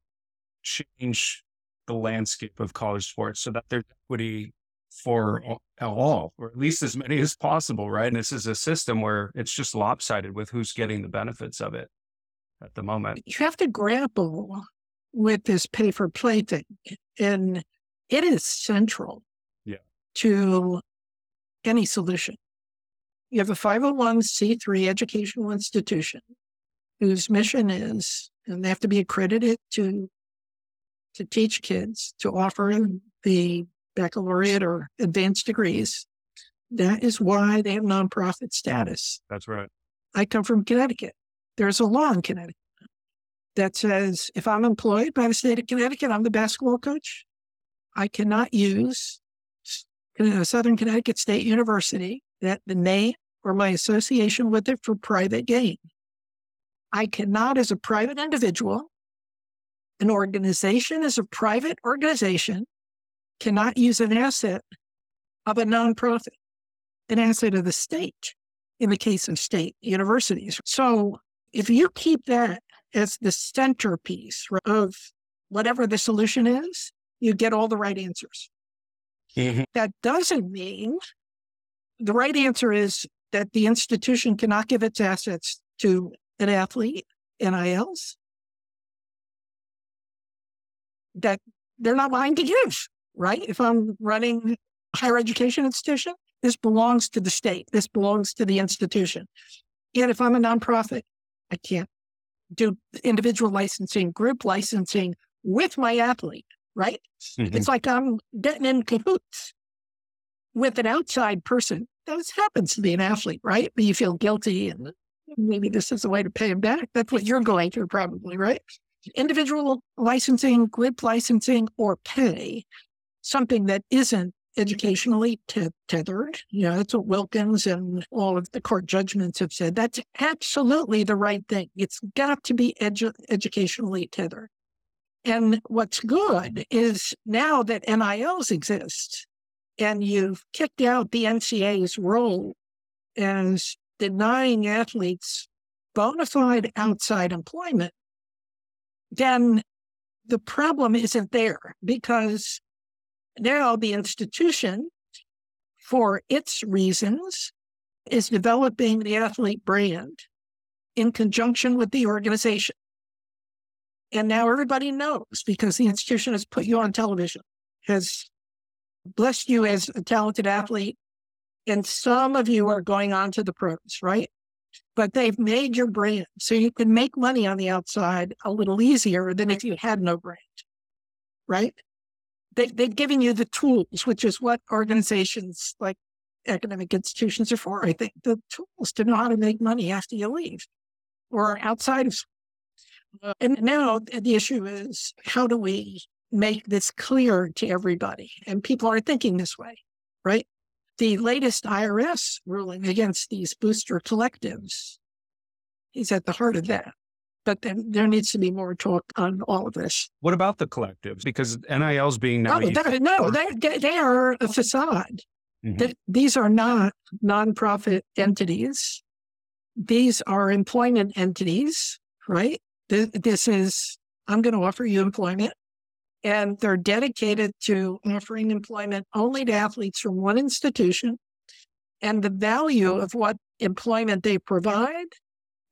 C: change the landscape of college sports so that there's equity for all, or at least as many as possible, right? And this is a system where it's just lopsided with who's getting the benefits of it at the moment.
B: You have to grapple with this pay for play thing. And it is central
C: yeah.
B: to any solution. You have a 501c3 educational institution whose mission is, and they have to be accredited to, to teach kids, to offer the baccalaureate or advanced degrees. That is why they have nonprofit status.
C: That's right.
B: I come from Connecticut. There's a law in Connecticut that says if I'm employed by the state of Connecticut, I'm the basketball coach. I cannot use Southern Connecticut State University, that the name or my association with it for private gain. I cannot, as a private individual, an organization as a private organization, cannot use an asset of a nonprofit, an asset of the state in the case of state universities. So if you keep that as the centerpiece of whatever the solution is, you get all the right answers. Mm-hmm. That doesn't mean the right answer is that the institution cannot give its assets to an athlete, NILs, that they're not mine to give, right? If I'm running a higher education institution, this belongs to the state. This belongs to the institution. And if I'm a nonprofit, I can't do individual licensing, group licensing with my athlete, right? Mm-hmm. It's like I'm getting in cahoots with an outside person. That happens to be an athlete, right? But you feel guilty and maybe this is a way to pay him back. That's what you're going through, probably, right? Individual licensing, group licensing, or pay something that isn't mm-hmm. educationally t- tethered. You know, that's what Wilkins and all of the court judgments have said. That's absolutely the right thing. It's got to be edu- educationally tethered. And what's good is now that NILs exist and you've kicked out the NCAA's role as denying athletes bona fide outside employment, then the problem isn't there because now the institution, for its reasons, is developing the athlete brand in conjunction with the organization. And now everybody knows because the institution has put you on television, has blessed you as a talented athlete. And some of you are going on to the pros, right? But they've made your brand. So you can make money on the outside a little easier than if you had no brand, right? They, they've given you the tools, which is what organizations like academic institutions are for. I think the tools to know how to make money after you leave or outside of school. and now the issue is how do we make this clear to everybody. And people are thinking this way, right? The latest IRS ruling against these booster collectives is at the heart of that. But then there needs to be more talk on all of this.
C: What about the collectives? Because NIL's being now.
B: No, they, no they, they are a facade. Mm-hmm. These are not nonprofit entities. These are employment entities, right? This is, I'm going to offer you employment. And they're dedicated to offering employment only to athletes from one institution. And the value of what employment they provide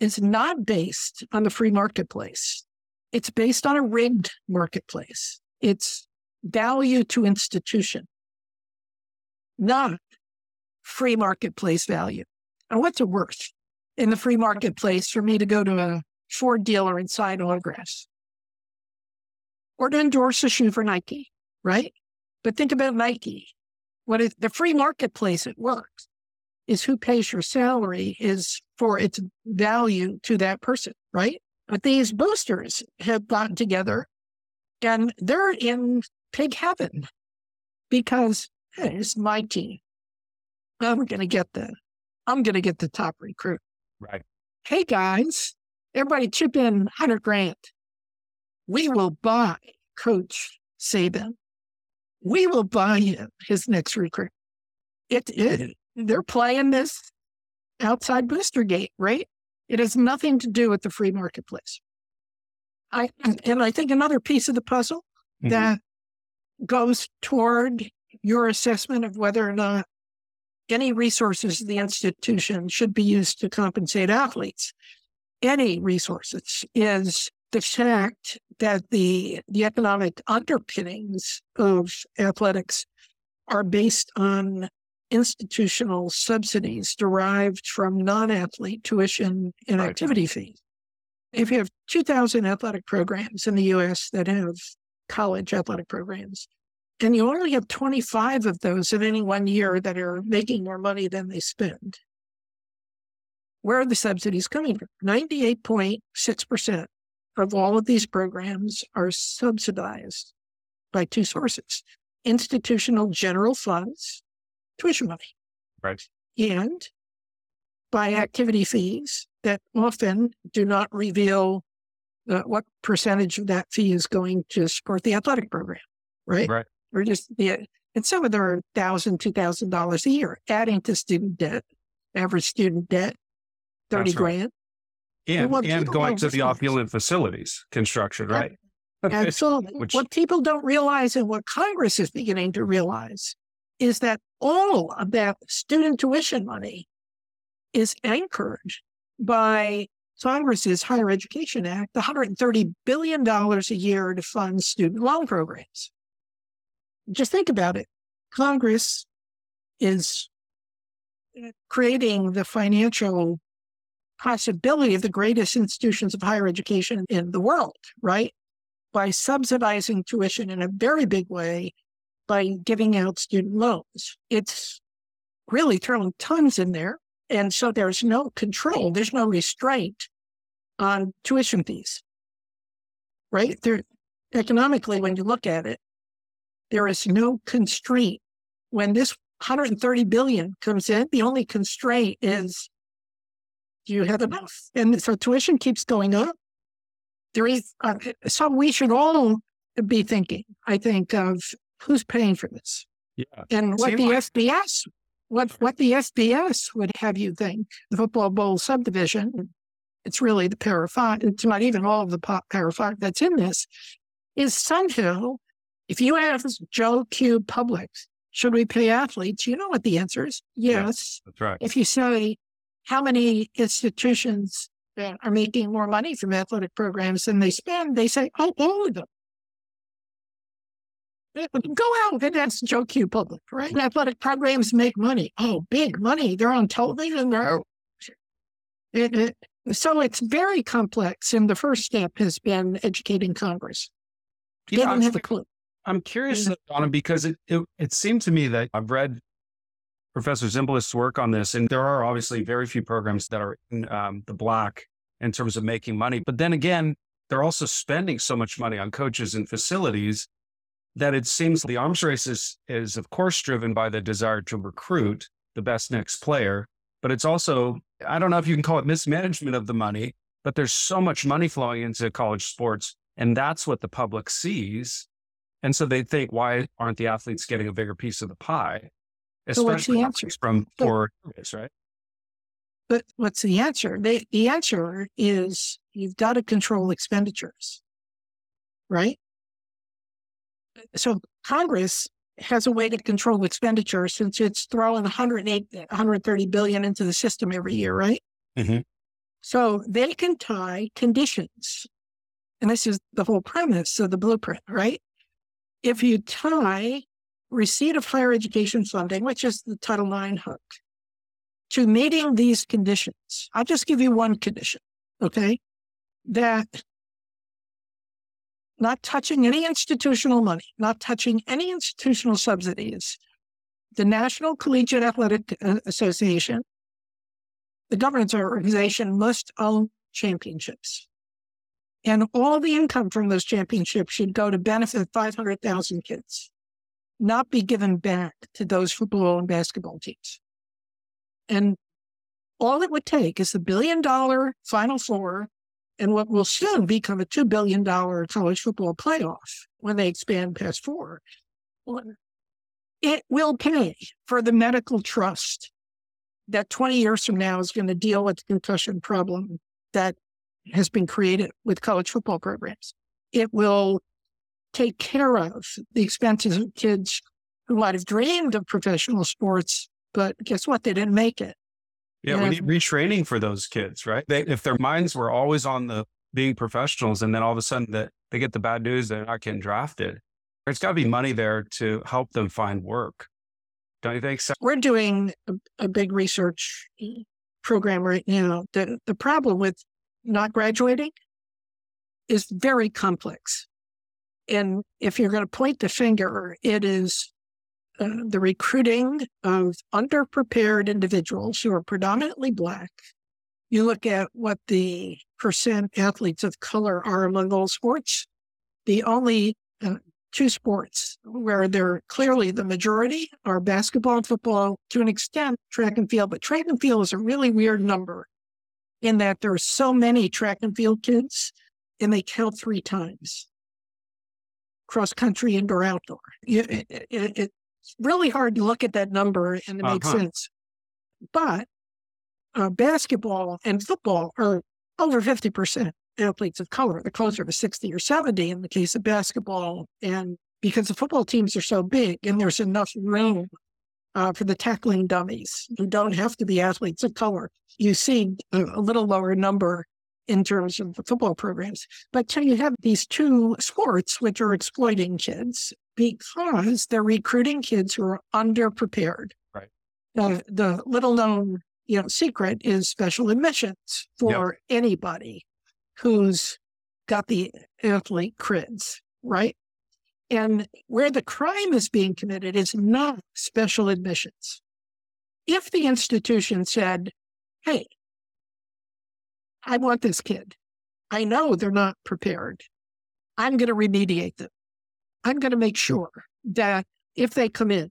B: is not based on the free marketplace. It's based on a rigged marketplace. It's value to institution, not free marketplace value. And what's it worth in the free marketplace for me to go to a Ford dealer and sign autographs? Or to endorse a shoe for Nike, right? But think about Nike. What is the free marketplace? It works is who pays your salary is for its value to that person, right? But these boosters have gotten together and they're in pig heaven because hey, it's my team. I'm going to get the, I'm going to get the top recruit.
C: Right.
B: Hey guys, everybody chip in 100 grand. We will buy Coach Saban. We will buy him his next recruit. It, it they're playing this outside booster gate, right? It has nothing to do with the free marketplace. I and I think another piece of the puzzle mm-hmm. that goes toward your assessment of whether or not any resources the institution should be used to compensate athletes. Any resources is the fact that the the economic underpinnings of athletics are based on institutional subsidies derived from non-athlete tuition and right. activity fees. If you have 2,000 athletic programs in the U.S. that have college athletic programs, and you only have 25 of those in any one year that are making more money than they spend, where are the subsidies coming from? 98.6% of all of these programs are subsidized by two sources institutional general funds tuition money.
C: Right.
B: And by activity fees that often do not reveal uh, what percentage of that fee is going to support the athletic program, right?
C: Right.
B: Or just the and some of them are thousand, two thousand dollars a year, adding to student debt, average student debt, thirty right. grand.
C: And, and, and going to the opulent facilities construction, right?
B: Absolutely. Which... What people don't realize and what Congress is beginning to realize is that all of that student tuition money is anchored by Congress's Higher Education Act, $130 billion a year to fund student loan programs. Just think about it. Congress is creating the financial possibility of the greatest institutions of higher education in the world, right? By subsidizing tuition in a very big way by giving out student loans. It's really throwing tons in there. And so there's no control, there's no restraint on tuition fees, right? There, economically, when you look at it, there is no constraint. When this 130 billion comes in, the only constraint is do you have enough? And so tuition keeps going up. There is, uh, so we should all be thinking, I think, of who's paying for this?
C: Yeah.
B: And what the like- FBS, what what the FBS would have you think, the football bowl subdivision, it's really the Power Five, it's not even all of the Power Five that's in this, is somehow, if you ask Joe Q Public, should we pay athletes? You know what the answer is. Yes.
C: Yeah, that's right.
B: If you say, how many institutions are making more money from athletic programs than they spend, they say, oh, all of them. Go out and ask Joe Q Public, right? Athletic programs make money. Oh, big money. They're on television. They're, it, it, so it's very complex. And the first step has been educating Congress. They yeah, don't have a clue.
C: I'm curious, Donna, because it, it, it seemed to me that I've read Professor Zimbalist's work on this, and there are obviously very few programs that are in um, the black in terms of making money. But then again, they're also spending so much money on coaches and facilities that it seems the arms race is, is of course driven by the desire to recruit the best next player, but it's also, I don't know if you can call it mismanagement of the money, but there's so much money flowing into college sports. And that's what the public sees. And so they think, why aren't the athletes getting a bigger piece of the pie?
B: Especially so what's the answer?
C: from poor areas, right?
B: But what's the answer? The, the answer is you've got to control expenditures, right? So Congress has a way to control expenditure since it's throwing 108, 130 billion into the system every year, right? Mm-hmm. So they can tie conditions. And this is the whole premise of the blueprint, right? If you tie receipt of higher education funding, which is the Title IX hook, to meeting these conditions, I'll just give you one condition, okay? That not touching any institutional money, not touching any institutional subsidies. The National Collegiate Athletic uh, Association, the governance organization, must own championships. And all the income from those championships should go to benefit 500,000 kids, not be given back to those football and basketball teams. And all it would take is the billion dollar Final Four and what will soon become a $2 billion college football playoff when they expand past four. It will pay for the medical trust that 20 years from now is going to deal with the concussion problem that has been created with college football programs. It will take care of the expenses of kids who might have dreamed of professional sports, but guess what? They didn't make it.
C: Yeah, we need retraining for those kids, right? They, if their minds were always on the being professionals, and then all of a sudden that they get the bad news they're not getting drafted, there's got to be money there to help them find work. Don't you think so?
B: We're doing a, a big research program right now. The the problem with not graduating is very complex. And if you're going to point the finger, it is uh, the recruiting of underprepared individuals who are predominantly Black. You look at what the percent athletes of color are among all sports. The only uh, two sports where they're clearly the majority are basketball and football, to an extent, track and field. But track and field is a really weird number in that there are so many track and field kids and they count three times cross country, indoor, outdoor. It, it, it, it's really hard to look at that number and it uh-huh. makes sense. But uh, basketball and football are over 50% athletes of color. They're closer to 60 or 70 in the case of basketball. And because the football teams are so big and there's enough room uh, for the tackling dummies who don't have to be athletes of color, you see a, a little lower number in terms of the football programs. But so you have these two sports which are exploiting kids because they're recruiting kids who are underprepared.
C: Right.
B: The, the little known you know secret is special admissions for yep. anybody who's got the athlete creds, right? And where the crime is being committed is not special admissions. If the institution said, hey, I want this kid. I know they're not prepared. I'm going to remediate them. I'm going to make sure that if they come in,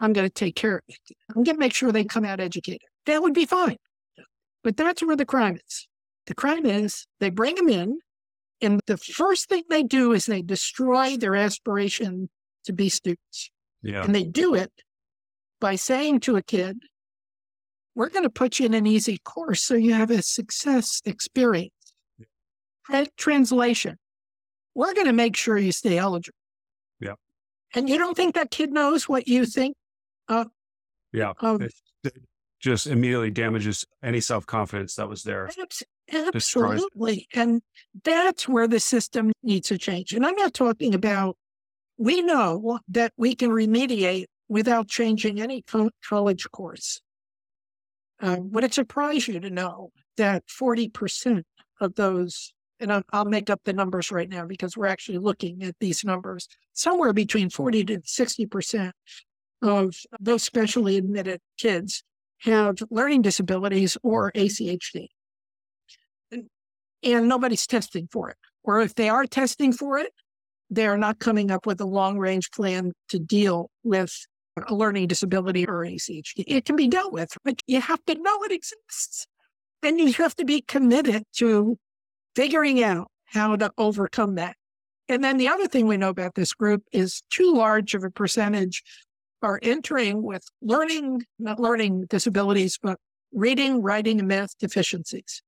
B: I'm going to take care of it. I'm going to make sure they come out educated. That would be fine. But that's where the crime is. The crime is they bring them in, and the first thing they do is they destroy their aspiration to be students.
C: Yeah.
B: And they do it by saying to a kid, we're going to put you in an easy course so you have a success experience. That translation, we're going to make sure you stay eligible. And you don't think that kid knows what you think? Uh,
C: yeah. It just immediately damages any self confidence that was there.
B: Absolutely. And that's where the system needs to change. And I'm not talking about, we know that we can remediate without changing any college course. Uh, would it surprise you to know that 40% of those and I'll, make up the numbers right now because we're actually looking at these numbers. Somewhere between 40 to 60% of those specially admitted kids have learning disabilities or ADHD. And, and nobody's testing for it. Or if they are testing for it, they are not coming up with a long range plan to deal with a learning disability or ADHD. It can be dealt with, but you have to know it exists. And you have to be committed to figuring out how to overcome that. And then the other thing we know about this group is too large of a percentage are entering with learning, not learning disabilities, but reading, writing, and math deficiencies.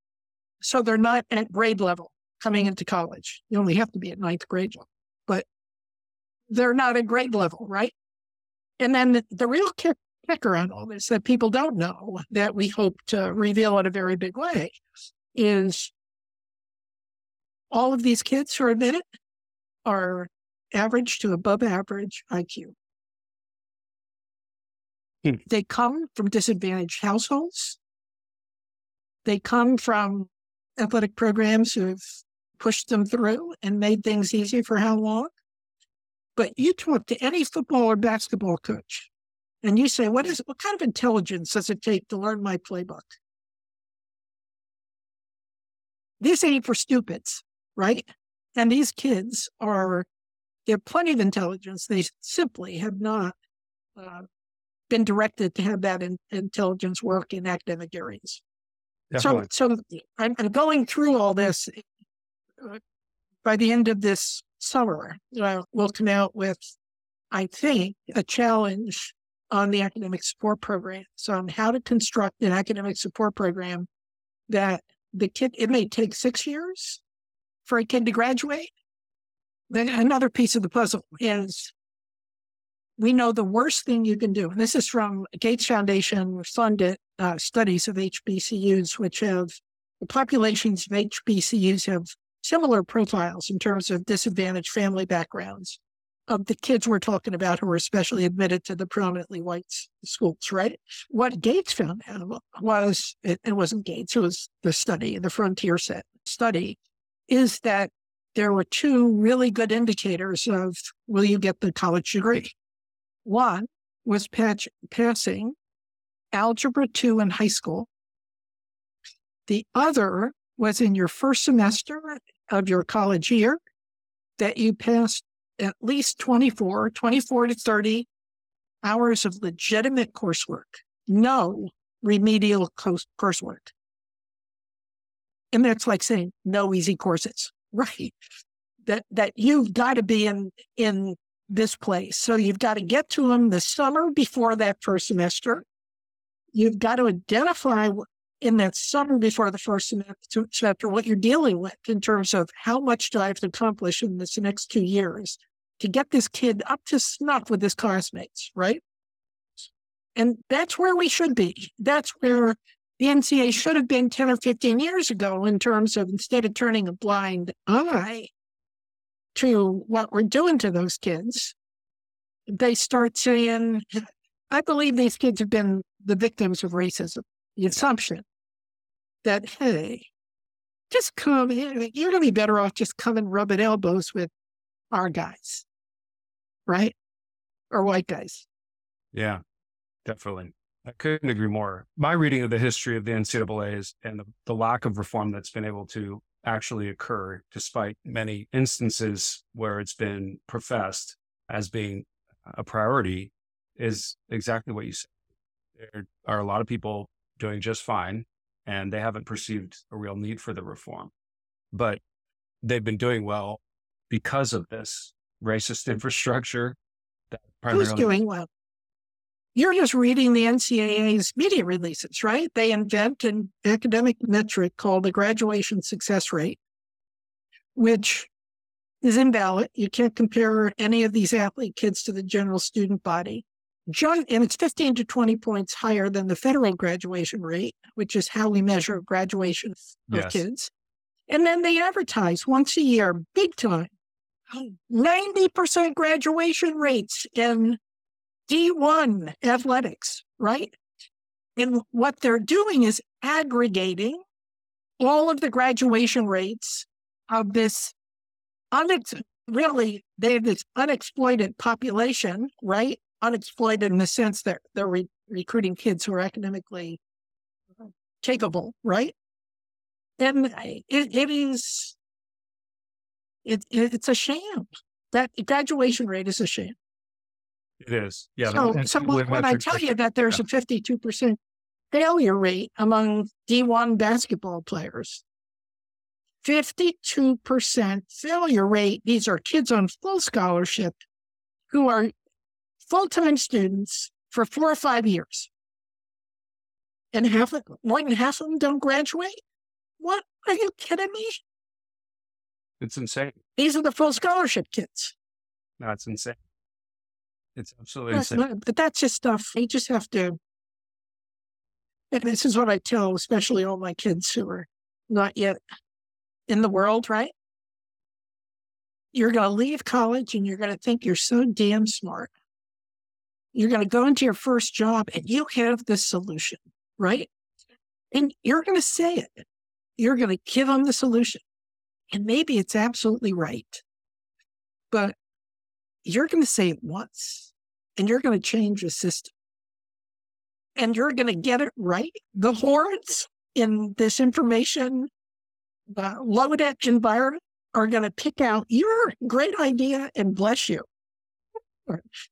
B: So they're not at grade level coming into college. You only have to be at ninth grade level, but they're not at grade level, right? And then the, the real kick, kicker on all this that people don't know that we hope to reveal in a very big way is all of these kids who are admitted are average to above average IQ. Hmm. They come from disadvantaged households. They come from athletic programs who have pushed them through and made things easy for how long? But you talk to any football or basketball coach and you say, what is what kind of intelligence does it take to learn my playbook? This ain't for stupids, right? And these kids are, they have plenty of intelligence. They simply have not uh, been directed to have that in, intelligence work in academic areas. Definitely. So, so I'm, I'm, going through all this. Uh, by the end of this summer, uh, we'll come out with, I think, a challenge on the academic support program. So on how to construct an academic support program that the kid, it may take six years for a kid to graduate. Then another piece of the puzzle is we know the worst thing you can do, and this is from Gates Foundation funded uh, studies of HBCUs, which have the populations of HBCUs have similar profiles in terms of disadvantaged family backgrounds of the kids we're talking about who are especially admitted to the predominantly white schools, right? What Gates found out was, it, it wasn't Gates, it was the study, the frontier set study, is that there were two really good indicators of will you get the college degree? One was patch, passing Algebra 2 in high school. The other was in your first semester of your college year that you passed at least 24, 24 to 30 hours of legitimate coursework, no remedial coursework. And that's like saying no easy courses, right? That, that you've got to be in, in this place. So you've got to get to them the summer before that first semester. You've got to identify in that summer before the first semester what you're dealing with in terms of how much do I have to accomplish in this next two years to get this kid up to snuff with his classmates, right? And that's where we should be. That's where the NCAA should have been 10 or 15 years ago in terms of instead of turning a blind eye to what we're doing to those kids, they start saying, I believe these kids have been the victims of racism. The assumption that, hey, just come, here, you're going to be better off just coming rubbing elbows with our guys, right? Or white guys.
C: Yeah, definitely. I couldn't agree more. My reading of the history of the NCAA is and the, the lack of reform that's been able to actually occur, despite many instances where it's been professed as being a priority, is exactly what you said. There are a lot of people doing just fine, and they haven't perceived a real need for the reform. But they've been doing well because of this racist infrastructure.
B: That primarily- Who's doing well? You're just reading the NCAA's media releases, right? They invent an academic metric called the graduation success rate, which is invalid. You can't compare any of these athlete kids to the general student body. and it's 15 to 20 points higher than the federal graduation rate, which is how we measure graduation of yes. kids. And then they advertise once a year, big time, 90% graduation rates in D1 athletics, right? And what they're doing is aggregating all of the graduation rates of this unex- really they have this unexploited population, right? Unexploited in the sense that they're re- recruiting kids who are academically capable, right? And it, it is it, it's a sham. That graduation rate is a shame.
C: It is. Yeah.
B: So, so when I tell you that there's yeah. a 52% failure rate among D1 basketball players, 52% failure rate. These are kids on full scholarship who are full time students for four or five years. And half of, more than half of them don't graduate. What? Are you kidding me?
C: It's insane.
B: These are the full scholarship kids.
C: That's insane. It's absolutely that's insane.
B: Not, but that's just stuff. You just have to. And this is what I tell, especially all my kids who are not yet in the world, right? You're going to leave college and you're going to think you're so damn smart. You're going to go into your first job and you have the solution, right? And you're going to say it. You're going to give them the solution. And maybe it's absolutely right. But you're going to say it once and you're going to change the system. And you're going to get it right. The hordes in this information uh, Lodeck environment are going to pick out your great idea and bless you.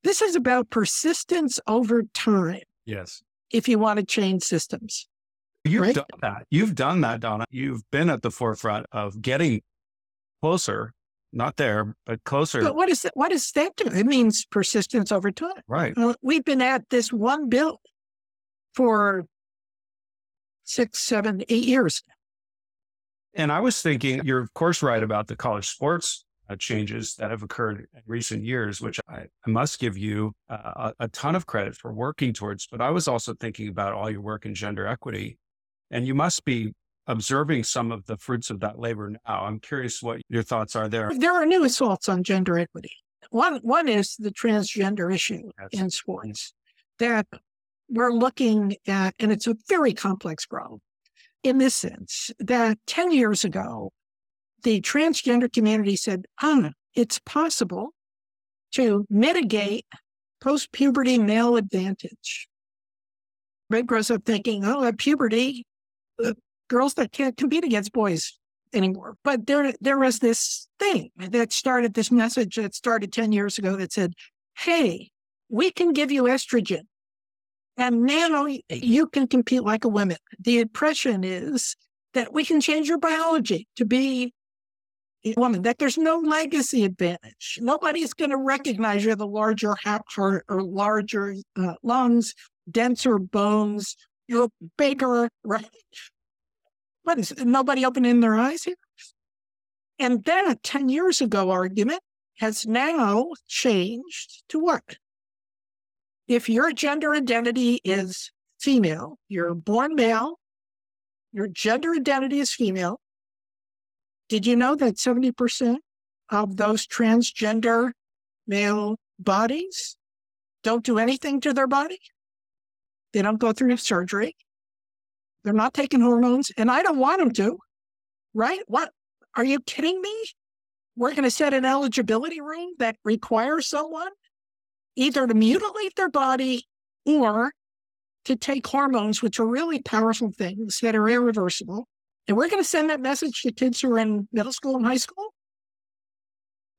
B: This is about persistence over time.
C: Yes.
B: If you want to change systems.
C: You've right? done that. You've done that, Donna. You've been at the forefront of getting closer, not there, but closer.
B: But what is that? What does that do? It means persistence over time.
C: Right.
B: we've been at this one bill for six, seven, eight years
C: and I was thinking, you're of course right about the college sports uh, changes that have occurred in recent years, which I, I must give you uh, a, a ton of credit for working towards. But I was also thinking about all your work in gender equity, and you must be observing some of the fruits of that labor now. I'm curious what your thoughts are there.
B: There are new assaults on gender equity. One one is the transgender issue in sports that we're looking at, and it's a very complex problem in this sense that 10 years ago, the transgender community said, ah, it's possible to mitigate post puberty male advantage. Red grows up thinking, oh, at puberty, uh, girls that can't compete against boys anymore. But there, there was this thing that started this message that started 10 years ago that said, hey, we can give you estrogen and now you can compete like a woman. The impression is that we can change your biology to be a woman, that there's no legacy advantage. Nobody's going to recognize you're the larger heart or larger uh, lungs, denser bones, you're bigger, right? What is it? Nobody opening their eyes here? And then a 10 years ago argument has now changed to what? if your gender identity is female, you're born male, your gender identity is female, did you know that 70% of those transgender male bodies don't do anything to their body? They don't go through surgery. They're not taking hormones, and I don't want them to, right? What? Are you kidding me? We're going to set an eligibility rule that requires someone either to mutilate their body or to take hormones, which are really powerful things that are irreversible. And we're going to send that message to kids who are in middle school and high school.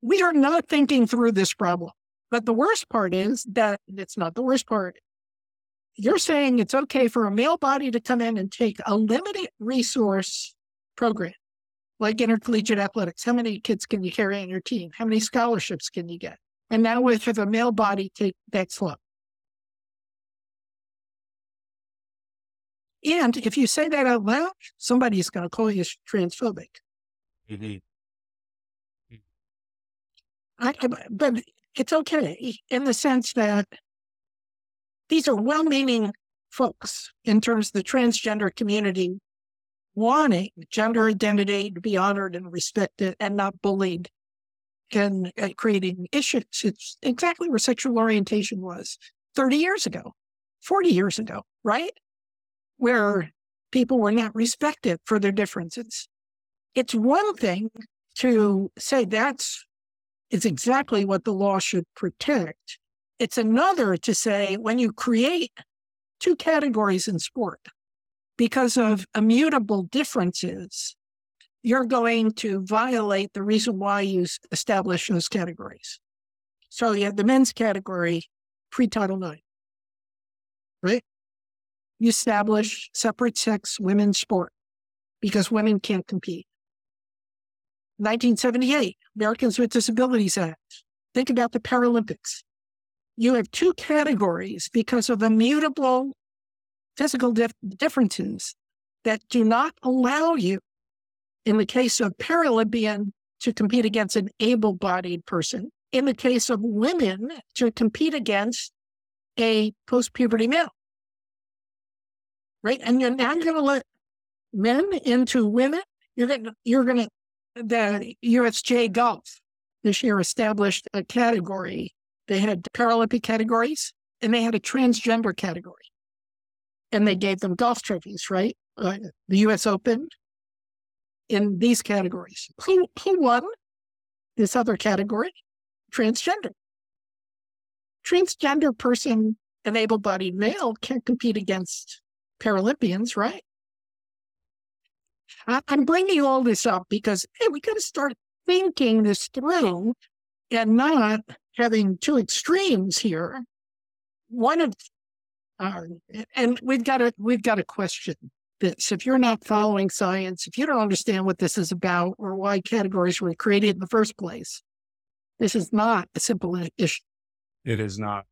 B: We are not thinking through this problem. But the worst part is that it's not the worst part. You're saying it's okay for a male body to come in and take a limited resource program like intercollegiate athletics. How many kids can you carry on your team? How many scholarships can you get? And now with a male body take that slope. And if you say that out loud, somebody's going to call you transphobic. Mm-hmm. I, but it's okay in the sense that these are well meaning folks in terms of the transgender community wanting gender identity to be honored and respected and not bullied and uh, creating issues. It's exactly where sexual orientation was 30 years ago, 40 years ago, right? Where people were not respected for their differences. It's one thing to say that's is exactly what the law should protect. It's another to say when you create two categories in sport because of immutable differences, you're going to violate the reason why you establish those categories. So you have the men's category pre Title IX, right? You establish separate sex women's sport because women can't compete. 1978, Americans with Disabilities Act. Think about the Paralympics. You have two categories because of immutable physical dif- differences that do not allow you, in the case of Paralympian, to compete against an able bodied person. In the case of women, to compete against a post puberty male. Right. And you're now going to let men into women. You're going you're going to, the USJ Golf this year established a category. They had Paralympic categories and they had a transgender category. And they gave them golf trophies, right? Uh, the US Open in these categories. Who, who won this other category? Transgender. Transgender person, an able bodied male, can't compete against Paralympians, right? I'm bringing all this up because hey, we got to start thinking this through and not having two extremes here. One of, uh, and we've got to we've got to question this. If you're not following science, if you don't understand what this is about or why categories were created in the first place, this is not a simple issue.
A: It is not.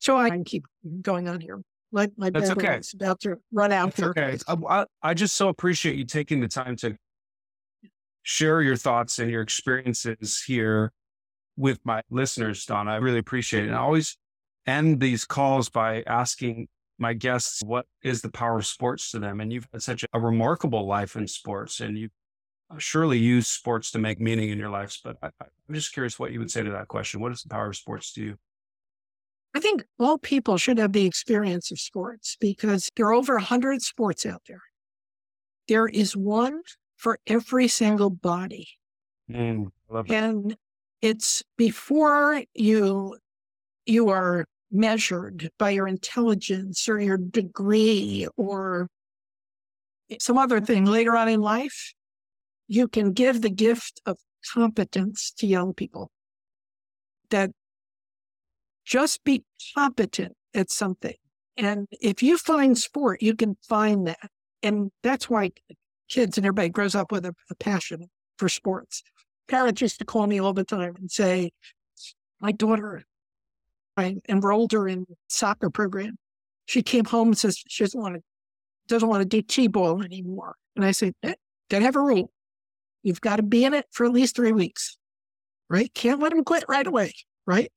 B: So I can keep going on here. My, my That's okay. It's about to run out.
A: That's okay. I, I just so appreciate you taking the time to share your thoughts and your experiences here with my listeners, Donna. I really appreciate it. And I always end these calls by asking my guests what is the power of sports to them. And you've had such a remarkable life in sports, and you uh, surely use sports to make meaning in your lives. But I, am just curious what you would say to that question. What is the power of sports to you?
B: I think all people should have the experience of sports because there are over 100 sports out there. There is one for every single body.
A: Mm,
B: and it's before you you are measured by your intelligence or your degree or some other thing later on in life, you can give the gift of competence to young people that just be competent at something. And if you find sport, you can find that. And that's why kids and everybody grows up with a, a passion for sports. Parents used to call me all the time and say, my daughter, I enrolled her in soccer program. She came home and says she doesn't want to, doesn't want to do T-ball anymore. And I said, eh, gotta have a rule. You've got to be in it for at least three weeks, right? Can't let them quit right away, right?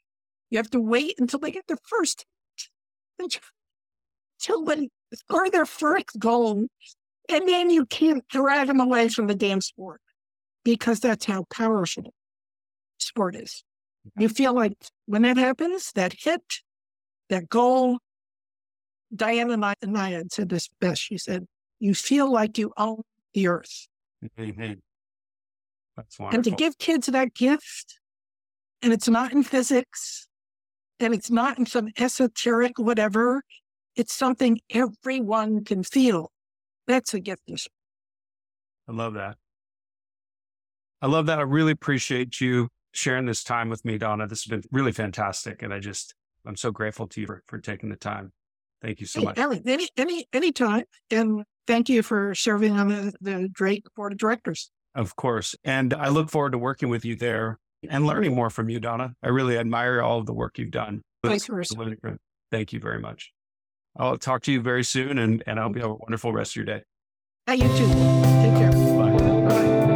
B: You have to wait until they get their first, until they score their first goal. And then you can't drag them away from the damn sport because that's how powerful sport is. You feel like when that happens, that hit, that goal, Diana Nyad said this best. She said, You feel like you own the earth.
A: Mm-hmm. That's
B: wonderful. And to give kids that gift, and it's not in physics, and it's not in some esoteric whatever. It's something everyone can feel. That's a gift.
A: I love that. I love that. I really appreciate you sharing this time with me, Donna. This has been really fantastic. And I just, I'm so grateful to you for, for taking the time. Thank you so
B: hey,
A: much.
B: any, any, any time. And thank you for serving on the, the Drake Board of Directors.
A: Of course. And I look forward to working with you there and learning more from you, Donna. I really admire all of the work you've done. Vice versa.
B: Thank
A: you very much. I'll talk to you very soon and, and I hope you have a wonderful rest of your day.
B: Hey, you too. Take care. Bye. Bye.